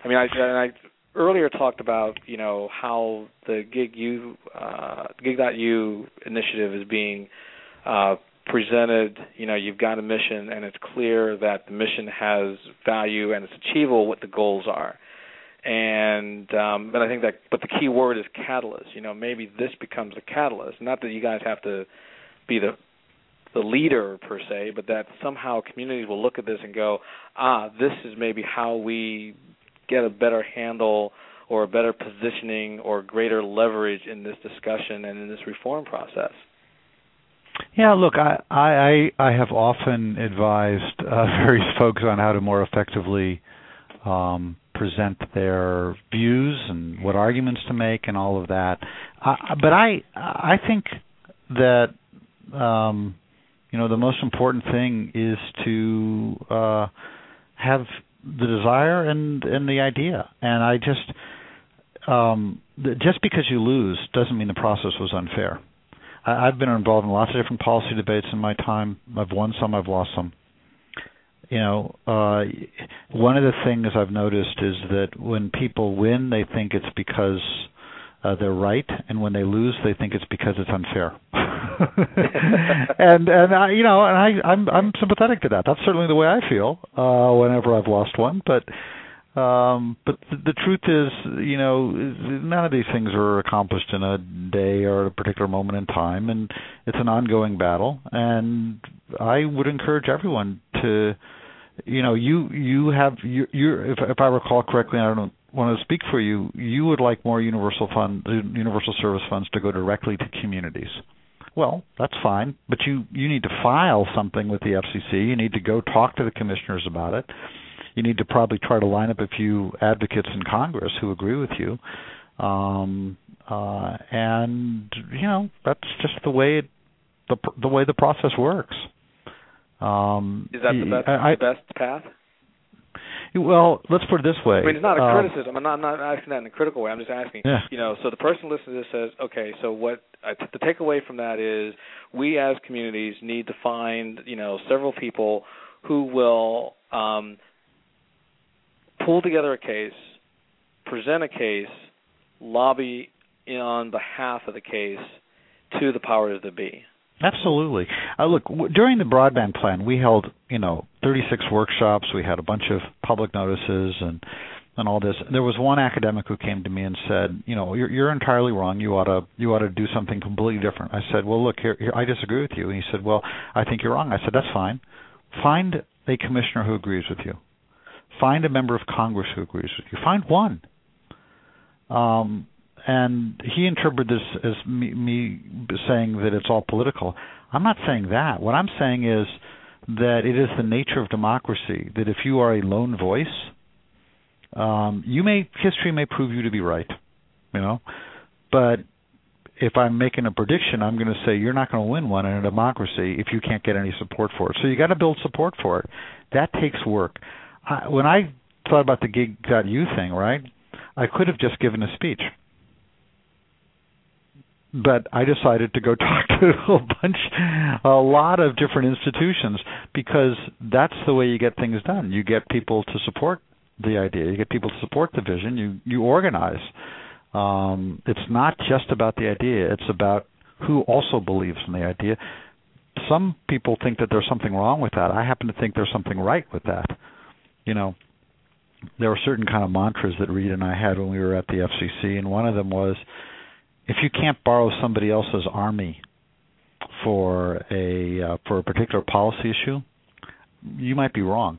I mean, I I earlier talked about you know how the gig u uh, gig.u initiative is being uh, presented you know you've got a mission and it's clear that the mission has value and it's achievable what the goals are and um but I think that but the key word is catalyst. You know, maybe this becomes a catalyst. Not that you guys have to be the the leader per se, but that somehow communities will look at this and go, ah, this is maybe how we get a better handle or a better positioning or greater leverage in this discussion and in this reform process. Yeah, look, I I I have often advised uh, various folks on how to more effectively um, present their views and what arguments to make and all of that. Uh, but I I think that um, you know the most important thing is to uh, have the desire and and the idea. And I just um, just because you lose doesn't mean the process was unfair. I, I've been involved in lots of different policy debates in my time. I've won some, I've lost some. You know, uh, one of the things I've noticed is that when people win, they think it's because they're right, and when they lose, they think it's because it's unfair. and and I, you know, and I I'm I'm sympathetic to that. That's certainly the way I feel uh, whenever I've lost one. But um, but the, the truth is, you know, none of these things are accomplished in a day or at a particular moment in time, and it's an ongoing battle. And I would encourage everyone to, you know, you you have you you if if I recall correctly, I don't want to speak for you. You would like more universal fund, universal service funds to go directly to communities. Well, that's fine, but you you need to file something with the FCC. You need to go talk to the commissioners about it. You need to probably try to line up a few advocates in Congress who agree with you. Um, uh, and you know that's just the way it, the the way the process works. Um, Is that the best, I, the best path? Well, let's put it this way. I mean, it's not a um, criticism. I'm not, I'm not asking that in a critical way. I'm just asking. Yeah. You know, so the person listening to this says, okay, so what uh, the takeaway from that is we as communities need to find, you know, several people who will um, pull together a case, present a case, lobby on behalf of the case to the powers that be. Absolutely. Uh, look, w- during the broadband plan, we held, you know, 36 workshops. We had a bunch of public notices and and all this. There was one academic who came to me and said, you know, you're, you're entirely wrong. You ought to you ought to do something completely different. I said, well, look, here, here I disagree with you. And he said, well, I think you're wrong. I said, that's fine. Find a commissioner who agrees with you. Find a member of Congress who agrees with you. Find one. Um, and he interpreted this as me, me saying that it's all political. I'm not saying that. What I'm saying is that it is the nature of democracy that if you are a lone voice, um, you may history may prove you to be right, you know, but if I'm making a prediction, I'm going to say you're not going to win one in a democracy if you can't get any support for it. So you got to build support for it. That takes work. I, when I thought about the gig.u thing, right, I could have just given a speech but I decided to go talk to a bunch, a lot of different institutions because that's the way you get things done. You get people to support the idea. You get people to support the vision. You you organize. Um, it's not just about the idea. It's about who also believes in the idea. Some people think that there's something wrong with that. I happen to think there's something right with that. You know, there were certain kind of mantras that Reed and I had when we were at the FCC, and one of them was if you can't borrow somebody else's army for a uh, for a particular policy issue, you might be wrong.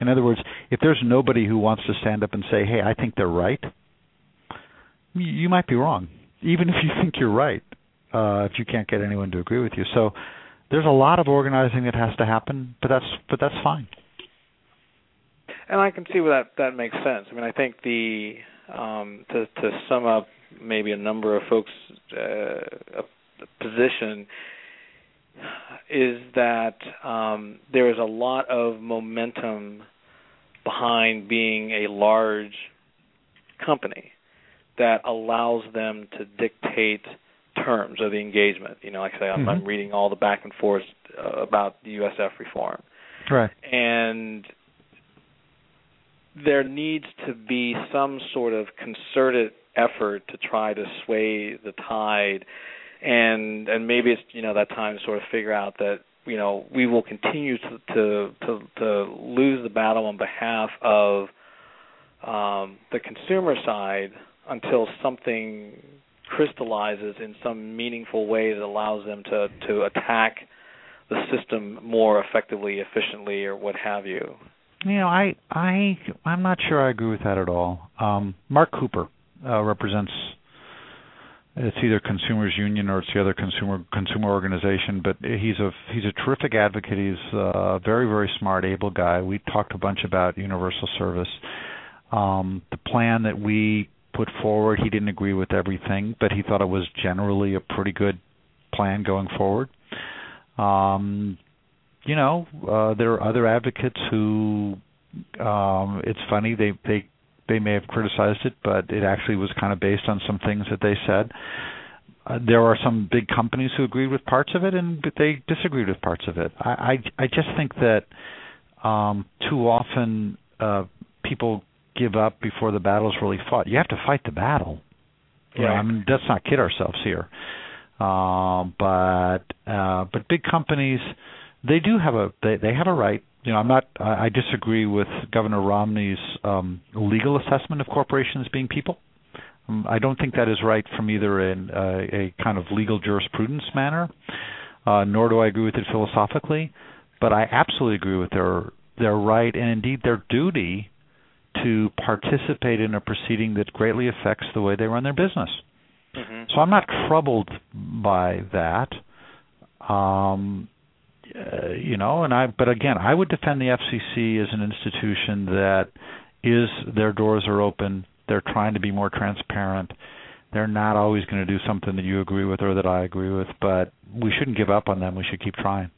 In other words, if there's nobody who wants to stand up and say, "Hey, I think they're right," you might be wrong, even if you think you're right. Uh, if you can't get anyone to agree with you, so there's a lot of organizing that has to happen, but that's but that's fine. And I can see where that that makes sense. I mean, I think the um, to to sum up maybe a number of folks' uh, position is that um, there is a lot of momentum behind being a large company that allows them to dictate terms of the engagement. You know, like I say, I'm, mm-hmm. I'm reading all the back and forth uh, about the USF reform, right? And there needs to be some sort of concerted effort to try to sway the tide and and maybe it's you know that time to sort of figure out that you know we will continue to to to, to lose the battle on behalf of um, the consumer side until something crystallizes in some meaningful way that allows them to to attack the system more effectively, efficiently, or what have you. You know, I I I'm not sure I agree with that at all. Um, Mark Cooper uh, represents it's either Consumers Union or it's the other consumer consumer organization, but he's a he's a terrific advocate. He's a very very smart, able guy. We talked a bunch about universal service. Um, the plan that we put forward, he didn't agree with everything, but he thought it was generally a pretty good plan going forward. Um, you know, uh, there are other advocates who um, it's funny they they they may have criticized it, but it actually was kind of based on some things that they said. Uh, there are some big companies who agreed with parts of it, and but they disagreed with parts of it. I I, I just think that um, too often uh, people give up before the battle's really fought. You have to fight the battle. You right. know, I mean, let's not kid ourselves here. Um, but uh, but big companies, they do have a they, they have a right. You know, I'm not. I, I disagree with Governor Romney's um, legal assessment of corporations being people. Um, I don't think that is right from either in uh, a kind of legal jurisprudence manner, uh, nor do I agree with it philosophically. But I absolutely agree with their their right and indeed their duty to participate in a proceeding that greatly affects the way they run their business. Mm-hmm. So I'm not troubled by that. Um, uh, you know, and I but again, I would defend the FCC as an institution that is their doors are open. They're trying to be more transparent. They're not always going to do something that you agree with or that I agree with, but we shouldn't give up on them. We should keep trying.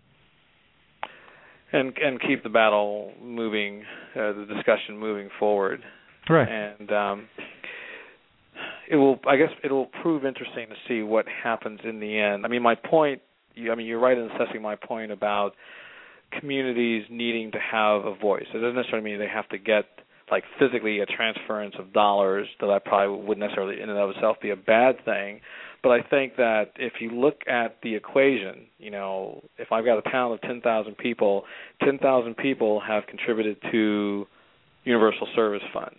And and keep the battle moving, uh, the discussion moving forward. Right. And um, it will I guess it will prove interesting to see what happens in the end. I mean, my point. I mean, you're right in assessing my point about communities needing to have a voice. It doesn't necessarily mean they have to get like physically a transference of dollars that I probably wouldn't necessarily in and of itself be a bad thing. But I think that if you look at the equation, you know, if I've got a town of 10,000 people, 10,000 people have contributed to Universal Service Fund.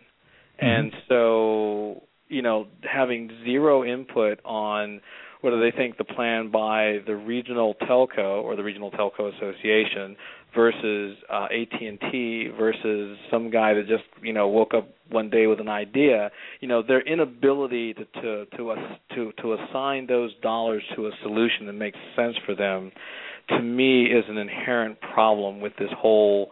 Mm-hmm. And so you know having zero input on whether they think the plan by the regional telco or the regional telco association versus uh, AT&T versus some guy that just you know woke up one day with an idea you know their inability to to to us to to assign those dollars to a solution that makes sense for them to me is an inherent problem with this whole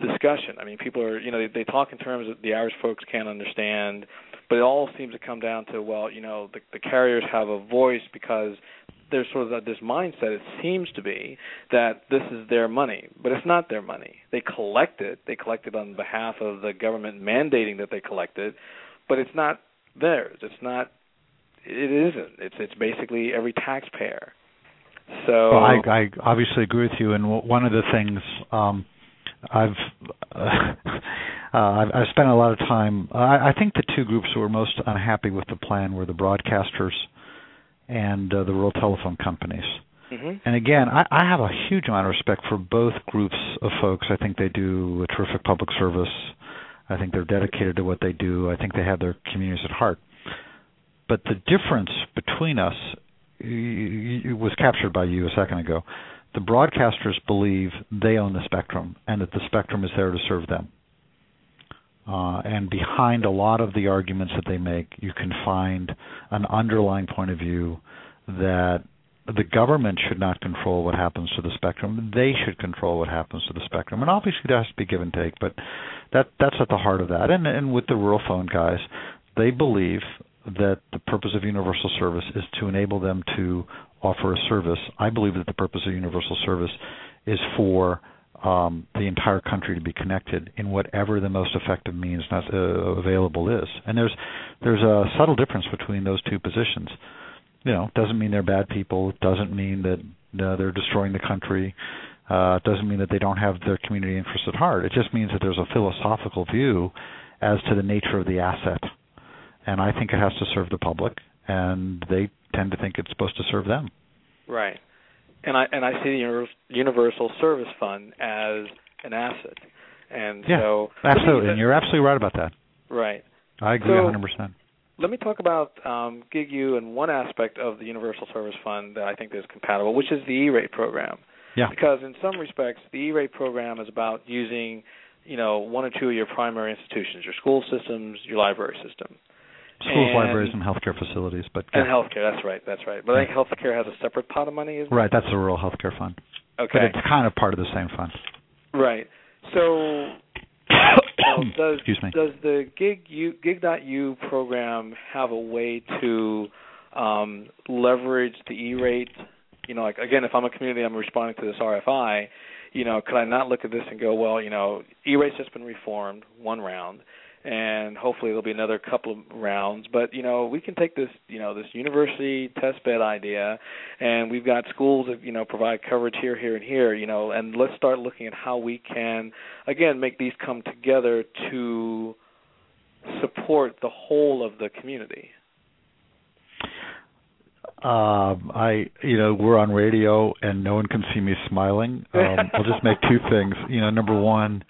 discussion. I mean people are you know they, they talk in terms that the average folks can't understand but it all seems to come down to well, you know, the, the carriers have a voice because there's sort of this mindset. It seems to be that this is their money, but it's not their money. They collect it. They collect it on behalf of the government mandating that they collect it, but it's not theirs. It's not. It isn't. It's it's basically every taxpayer. So well, I, I obviously agree with you. And one of the things um, I've uh, uh, I've, I've spent a lot of time. I, I think the two groups who were most unhappy with the plan were the broadcasters and uh, the rural telephone companies. Mm-hmm. And again, I, I have a huge amount of respect for both groups of folks. I think they do a terrific public service. I think they're dedicated to what they do. I think they have their communities at heart. But the difference between us was captured by you a second ago. The broadcasters believe they own the spectrum and that the spectrum is there to serve them. Uh, and behind a lot of the arguments that they make, you can find an underlying point of view that the government should not control what happens to the spectrum. They should control what happens to the spectrum. And obviously, there has to be give and take, but that that's at the heart of that. And, and with the rural phone guys, they believe that the purpose of universal service is to enable them to offer a service. I believe that the purpose of universal service is for um, the entire country to be connected in whatever the most effective means not, uh, available is. And there's there's a subtle difference between those two positions. You know, doesn't mean they're bad people. Doesn't mean that uh, they're destroying the country. Uh, doesn't mean that they don't have their community interests at heart. It just means that there's a philosophical view as to the nature of the asset. And I think it has to serve the public, and they tend to think it's supposed to serve them. Right and I and I see the Universal Service Fund as an asset. And yeah, so absolutely, and you're absolutely right about that. Right. I agree So- 100%. Let me talk about um, GigU and one aspect of the Universal Service Fund that I think is compatible, which is the E-rate program. Yeah. Because in some respects, the E-rate program is about using, you know, one or two of your primary institutions, your school systems, your library system, Schools, and- libraries, and healthcare facilities, but and healthcare. That's right. That's right. But I think healthcare has a separate pot of money, isn't right, that's the rural healthcare fund, Okay. but it's kind of part of the same fund. Right. So does Excuse me. does the gig U, gig.u program have a way to um, leverage the E-rate? You know, like again, if I'm a community, I'm responding to this RFI. You know, could I not look at this and go, well, you know, E-rate's just been reformed one round, and hopefully there'll be another couple of rounds. But you know, we can take this, you know, this university test bed idea, and we've got schools that you know provide coverage here, here, and here. You know, and let's start looking at how we can again make these come together to support the whole of the community. Um, I, you know, we're on radio and no one can see me smiling. Um, I'll just make two things. You know, number one,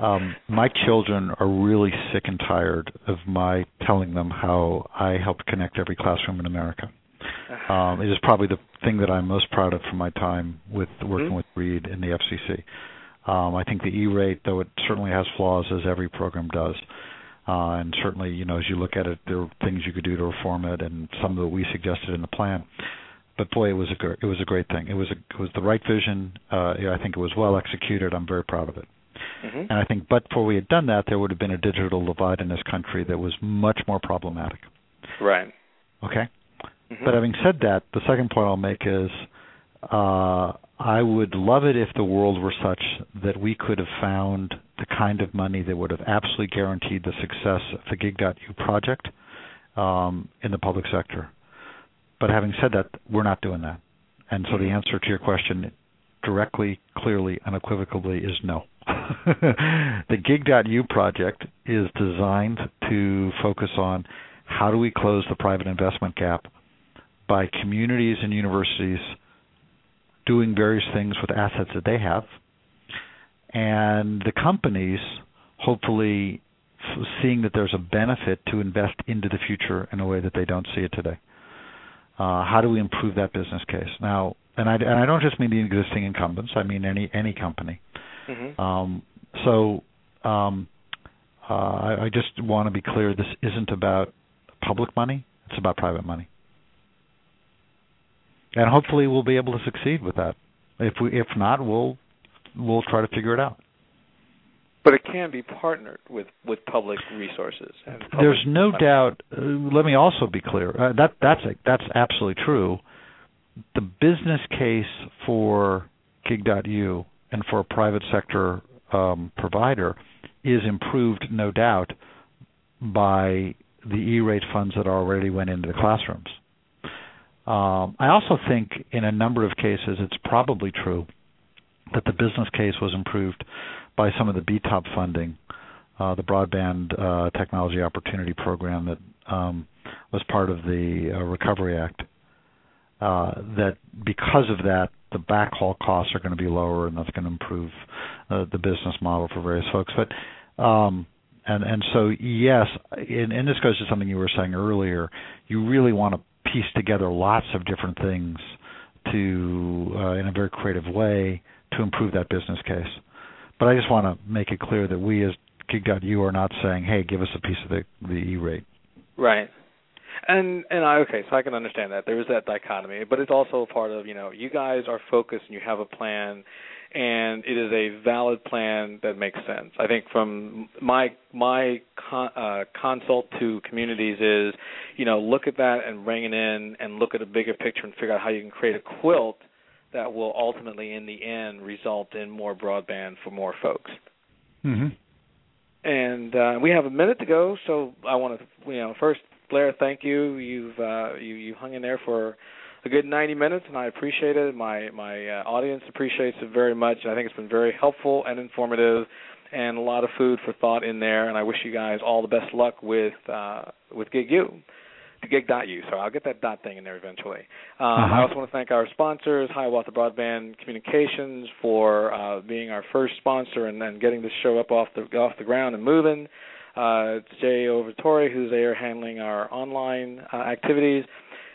um, my children are really sick and tired of my telling them how I helped connect every classroom in America. Um, it is probably the thing that I'm most proud of from my time with working Mhm. with Reed in the FCC. Um, I think the E-rate, though it certainly has flaws, as every program does, uh, and certainly, you know, as you look at it, there are things you could do to reform it, and some that we suggested in the plan. But boy, it was a gr- it was a great thing. It was a, it was the right vision. Uh, yeah, I think it was well executed. I'm very proud of it. Hmm And I think, but before we had done that, there would have been a digital divide in this country that was much more problematic. Right. Okay. Mhm. But having said that, the second point I'll make is uh, I would love it if the world were such that we could have found the kind of money that would have absolutely guaranteed the success of the Gig.U project um, in the public sector. But having said that, we're not doing that. And so the answer to your question directly, clearly, unequivocally is no. the Gig.U project is designed to focus on how do we close the private investment gap by communities and universities doing various things with assets that they have, and the companies hopefully seeing that there's a benefit to invest into the future in a way that they don't see it today. Uh, how do we improve that business case now? And I, and I don't just mean the existing incumbents. I mean any any company. Mhm. Um, so um, uh, I, I just want to be clear: this isn't about public money; it's about private money, and hopefully we'll be able to succeed with that. If we, if not, we'll we'll try to figure it out. But it can be partnered with with public resources. And public There's no money. doubt. Uh, let me also be clear. Uh, that that's a, that's absolutely true. The business case for Gig.U and for a private sector um, provider is improved, no doubt, by the E-rate funds that already went into the classrooms. Um, I also think, in a number of cases, it's probably true that the business case was improved by some of the BTOP funding, uh, the Broadband uh, Technology Opportunity Program that um, was part of the uh, Recovery Act. Uh, that because of that, the backhaul costs are going to be lower, and that's going to improve uh, the business model for various folks. But um, and and so yes, and, this goes to something you were saying earlier. You really want to piece together lots of different things to, uh, in a very creative way, to improve that business case. But I just want to make it clear that we as Gig.U are not saying, "Hey, give us a piece of the the E-rate." Right. And and I okay, so I can understand that there is that dichotomy, but it's also a part of you know you guys are focused and you have a plan, and it is a valid plan that makes sense. I think from my my con, uh, consult to communities is, you know, look at that and bring it in and look at a bigger picture and figure out how you can create a quilt that will ultimately, in the end, result in more broadband for more folks. Mm-hmm. And uh, we have a minute to go, so I want to, you know, first, Blair, thank you. You've uh, you you hung in there for a good 90 minutes, and I appreciate it. My my uh, audience appreciates it very much, and I think it's been very helpful and informative, and a lot of food for thought in there. And I wish you guys all the best luck with uh, with GigU. Gig.u. So I'll get that dot thing in there eventually. Um, Uh-huh. I also want to thank our sponsors, Hiawatha Broadband Communications, for uh, being our first sponsor and, and getting this show up off the off the ground and moving. Uh, it's Jay Overtori who's there handling our online uh, activities.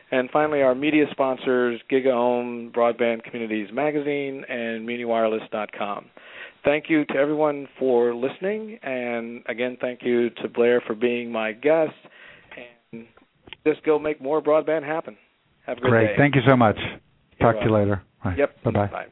And finally, our media sponsors, GigaOM, Broadband Communities Magazine, and MuniWireless.com. Thank you to everyone for listening, and again, thank you to Blair for being my guest. And just go make more broadband happen. Have a good Great. day. Thank you so much. You're Talk to you later. Bye. Yep. Bye-bye. Bye.